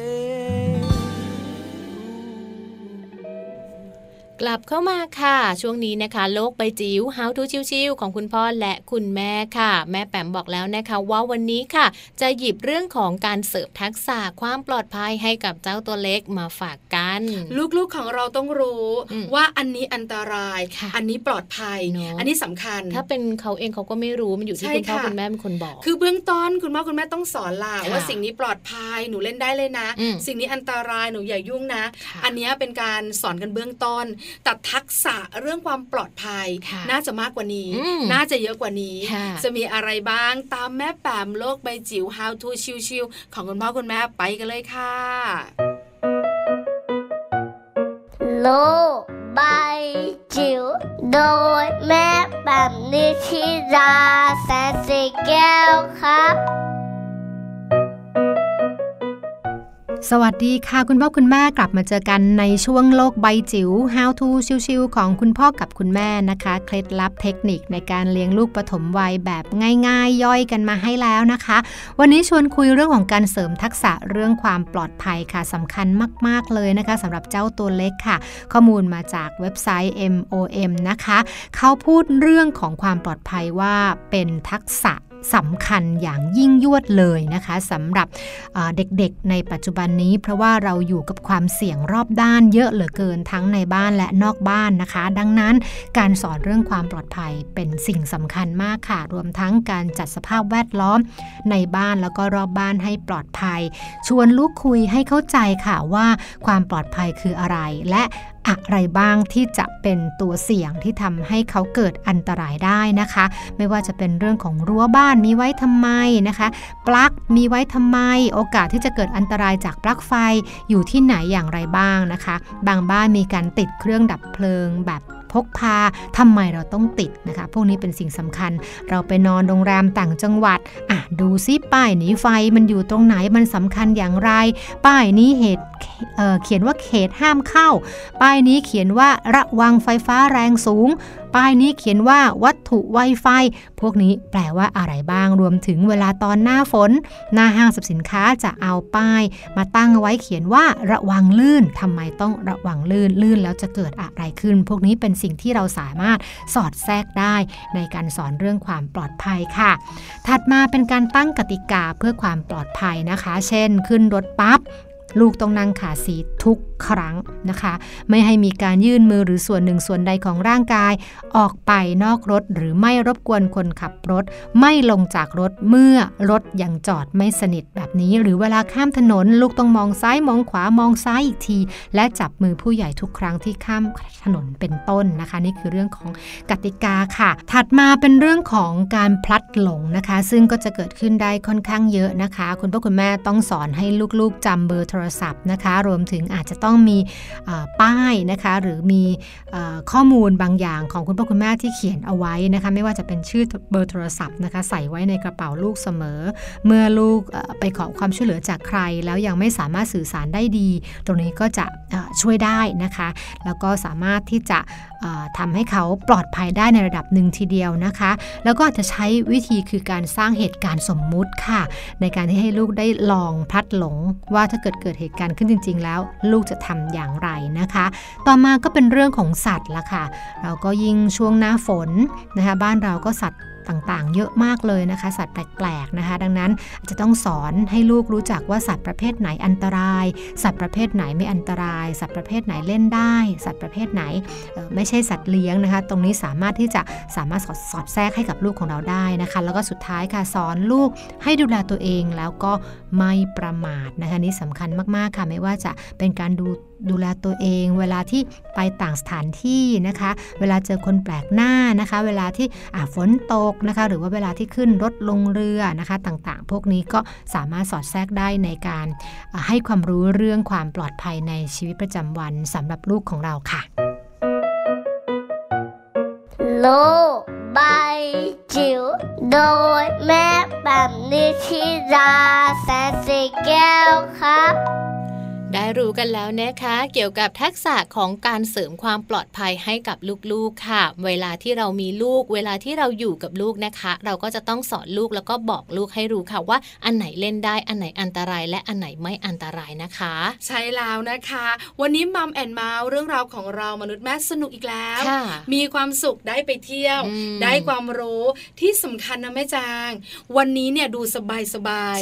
กลับเข้ามาค่ะ ช่วงนี้นะคะ โลกใบจิ๋ว How to ชิวๆของคุณพ่อและคุณแม่ค่ะ แม่แปมบอกแล้วนะคะว่าวันนี้ค่ะ จะหยิบเรื่องของการเสริมทักษะความปลอดภัยให้กับเจ้าตัวเล็กมาฝากกัน ลูกๆของเราต้องรู้ว่าอันนี้อันตราย อันนี้ปลอดภัยอันนี้สำคัญ ถ้าเป็นเขาเองเขาก็ไม่รู้มันอยู่ที่คุณพ่อคุณแม่เป็นคนบอก คือเบื้องต้นคุณพ่อคุณแม่ต้องสอนล่ะว่าสิ่งนี้ปลอดภัยหนูเล่นได้เลยนะ สิ่งนี้อันตรายหนูอย่ายุ่งนะ อันนี้เป็นการสอนกันเบื้องต้นแต่ทักษะเรื่องความปลอดภัย น่าจะมากกว่านี้ น่าจะเยอะกว่านี้ จะมีอะไรบ้างตามแม่แปมโลกใบจิ๋ว How to ชิวๆของคุณพ่อคุณแม่ไปกันเลยค่ะ โลกใบจิ๋วโดยแม่แบบนิชิราแสนสีแก้วครับ สวัสดีค่ะคุณพ่อคุณแม่กลับมาเจอกันในช่วงโลกใบจิ๋ว How to ชิวๆของคุณพ่อกับคุณแม่นะคะ เคล็ดลับเทคนิคในการเลี้ยงลูกปฐมวัยแบบง่ายๆ ย่อยกันมาให้แล้วนะคะ วันนี้ชวนคุยเรื่องของการเสริมทักษะเรื่องความปลอดภัยค่ะสำคัญมากๆเลยนะคะสำหรับเจ้าตัวเล็กค่ะ ข้อมูลมาจากเว็บไซต์ MOM นะคะ เขาพูดเรื่องของความปลอดภัยว่าเป็นทักษะ สำคัญอย่างยิ่งยวดเลยนะคะสำหรับเด็กๆ ในปัจจุบันนี้ เพราะว่าเราอยู่กับความเสี่ยงรอบด้านเยอะเหลือเกินทั้งในบ้านและนอกบ้านนะคะ ดังนั้นการสอนเรื่องความปลอดภัยเป็นสิ่งสำคัญมากค่ะ รวมทั้งการจัดสภาพแวดล้อมในบ้านแล้วก็รอบบ้านให้ปลอดภัย ชวนลูกคุยให้เข้าใจค่ะว่าความปลอดภัยคืออะไร และ อะไรบ้างที่จะเป็นตัวเสี่ยงที่ทำให้เขาเกิดอันตรายได้นะคะ ไม่ว่าจะเป็นเรื่องของรั้วบ้านมีไว้ทำไมนะคะ ปลั๊กมีไว้ทำไม โอกาสที่จะเกิดอันตรายจากปลั๊กไฟอยู่ที่ไหนอย่างไรบ้างนะคะ บางบ้านมีการติดเครื่องดับเพลิงแบบ พกพาทำไมเราต้องติดนะคะ พวกนี้เป็นสิ่งสำคัญ เราไปนอนโรงแรมต่างจังหวัดอะดูซิป้ายหนีไฟมันอยู่ตรงไหนมันสำคัญอย่างไร ป้ายนี้เหตุเเขียนว่าเขตห้ามเข้า ป้ายนี้เขียนว่าระวังไฟฟ้าแรงสูง ป้ายนี้เขียนว่าวัตถุไวไฟ พวกนี้แปลว่าอะไรบ้างรวมถึงเวลาตอนหน้าฝน หน้าห้างสรรพสินค้าจะเอาป้าย มาตั้งไว้เขียนว่าระวังลื่นทำไมต้องระวังลื่นลื่นแล้วจะเกิดอะไรขึ้น พวกนี้เป็นสิ่งที่เราสามารถสอดแทรกได้ ในการสอนเรื่องความปลอดภัยค่ะ ถัดมาเป็นการตั้งกติกาเพื่อความปลอดภัยนะคะ เช่น ขึ้นรถปั๊บลูกต้องนั่งขาสีทุก ครั้งนะคะ ไม่ให้มีการยื่นมือหรือส่วนหนึ่งส่วนใดของร่างกาย ออกไปนอกรถหรือไม่รบกวนคนขับรถ ไม่ลงจากรถเมื่อรถยังจอดไม่สนิทแบบนี้ หรือเวลาข้ามถนน ลูกต้องมองซ้ายมองขวามองซ้ายอีกที และจับมือผู้ใหญ่ทุกครั้งที่ข้ามถนนเป็นต้นนะคะ นี่คือเรื่องของกติกาค่ะ ถัดมาเป็นเรื่องของการพลัดหลงนะคะ ซึ่งก็จะเกิดขึ้นได้ค่อนข้างเยอะนะคะ คุณพ่อคุณแม่ต้องสอนให้ลูกๆจำเบอร์โทรศัพท์นะคะ รวมถึงอาจจะต้ององมีป้ายนะคะหรือมีข้อมูลบางอย่างของคุณพ่อคุณแม่ที่เขียนเอาไว้นะคะไม่ว่าจะเป็นชื่อเบอร์โทรศัพท์นะคะใส่ไว้ในกระเป๋าลูกเสมอ เมื่อลูกไปขอความช่วยเหลือจากใคร แล้วยังไม่สามารถสื่อสารได้ดี ตรงนี้ก็จะช่วยได้นะคะ แล้วก็สามารถที่จะทำให้เขาปลอดภัยได้ในระดับหนึ่งทีเดียวนะคะ แล้วก็จะใช้วิธีคือการสร้างเหตุการณ์สมมุติค่ะ ในการที่ให้ลูกได้ลองพลัดหลงว่าถ้าเกิดเกิดเหตุการณ์ขึ้นจริง ๆ แล้ว ลูกจะทำอย่างไรนะคะ ต่อมาก็เป็นเรื่องของสัตว์ละค่ะ เราก็ยิ่งช่วงหน้าฝนนะคะ บ้านเราก็สัตว์ ต่างๆ เยอะมากเลยนะคะ สัตว์แปลกๆนะคะ ดังนั้นจะต้องสอนให้ลูกรู้จักว่าสัตว์ประเภทไหนอันตราย สัตว์ประเภทไหนไม่อันตราย สัตว์ประเภทไหนเล่นได้ สัตว์ประเภทไหนไม่ใช่สัตว์เลี้ยงนะคะ ตรงนี้สามารถที่จะสามารถสอดสอดแทรกให้กับลูกของเราได้นะคะ แล้วก็สุดท้ายค่ะสอนลูกให้ดูแลตัวเองแล้วก็ไม่ประมาทนะคะนี่สำคัญมากๆค่ะไม่ว่าจะเป็นการดู ดูแลตัวเอง เวลาที่ไปต่างสถานที่นะคะ เวลาเจอคนแปลกหน้านะคะ เวลาที่ฝนตกนะคะ หรือว่าเวลาที่ขึ้นรถลงเรือนะคะต่างๆ พวกนี้ก็สามารถสอดแทรกได้ในการให้ความรู้เรื่องความปลอดภัยในชีวิตประจำวันสำหรับลูกของเราค่ะ โลบายจิ๋วโดยแม่แบบนิชิราแสนสีแก้วครับ ได้รู้กันแล้วนะคะ เกี่ยวกับทักษะของการเสริมความปลอดภัยให้กับลูกๆค่ะ เวลาที่เรามีลูก เวลาที่เราอยู่กับลูกนะคะ เราก็จะต้องสอนลูกแล้วก็บอกลูกให้รู้ค่ะว่าอันไหนเล่นได้อันไหนอันตราย และอันไหนไม่อันตรายนะคะ ใช่แล้วนะคะ วันนี้มัมแอนเมาส์เรื่องราวของเรามนุษย์แม่สนุกอีกแล้ว มีความสุขได้ไปเที่ยว ได้ความรู้ที่สำคัญนะแม่จาง วันนี้เนี่ยดูสบายสบาย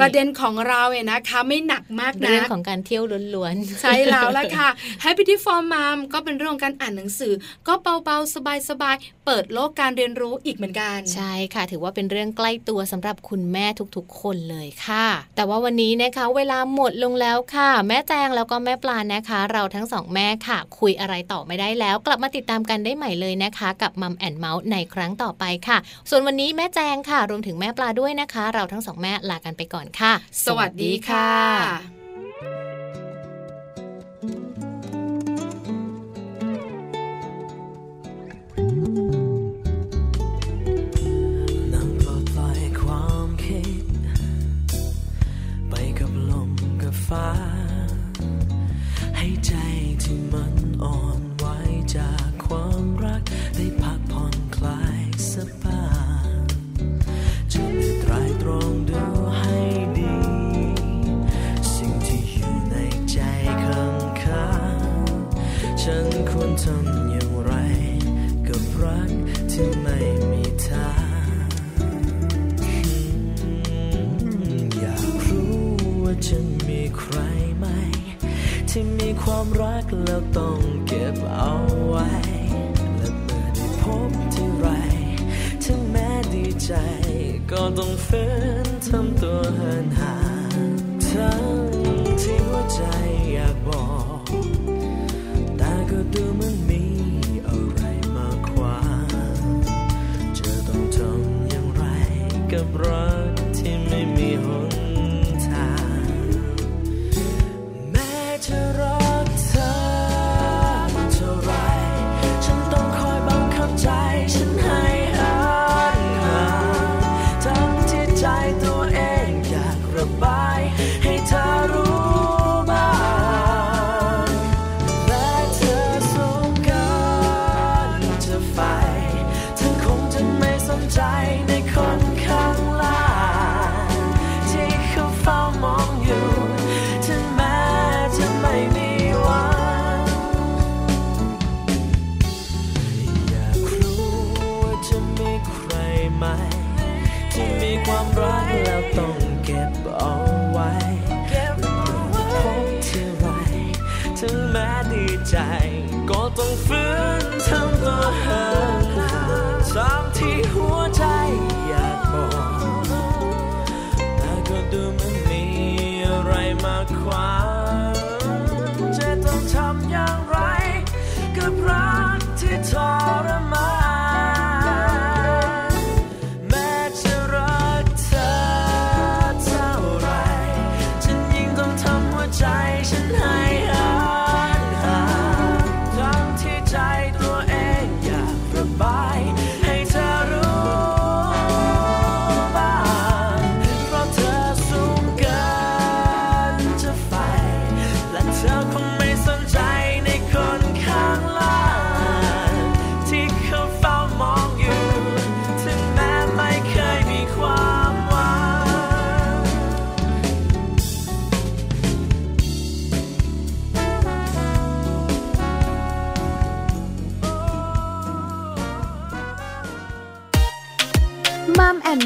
ประเด็นของเราเนี่ยนะคะ ไม่หนักมากนะเรื่องของการเที่ยวล้วนๆ ใช่แล้วละค่ะ Happy Tea for Mom ก็เป็นเรื่องการอ่านหนังสือ ก็เบาๆ สบายๆ เปิดโลกการเรียนรู้อีกเหมือนกัน ใช่ค่ะ ถือว่าเป็นเรื่องใกล้ตัวสำหรับคุณแม่ทุกๆ คนเลยค่ะ แต่ว่าวันนี้นะคะ เวลาหมดลงแล้วค่ะ แม่แจงแล้วก็แม่ปลานะคะ เราทั้งสองแม่ค่ะ คุยอะไรต่อไม่ได้แล้ว กลับมาติดตามกันได้ใหม่เลยนะคะ กับมัมแอนเมาส์ในครั้งต่อไปค่ะ ส่วนวันนี้แม่แจงค่ะ รวมถึงแม่ปลาด้วยนะคะ เราทั้งสองแม่ลากันไปก่อนค่ะ สวัสดีค่ะ ฟ้า ให้ใจที่มันอ่อน ความรักแล้วต้องเก็บเอาไว้ และเมื่อได้พบที่ไร ถึงแม้ดีใจ ก็ต้องฝืนทำตัวเหินห่างทั้งที่หัวใจอยากบอก แต่ก็ดูมันมีอะไรมาขวางจะต้องทำอย่างไรกับรัก 风分寸多狠。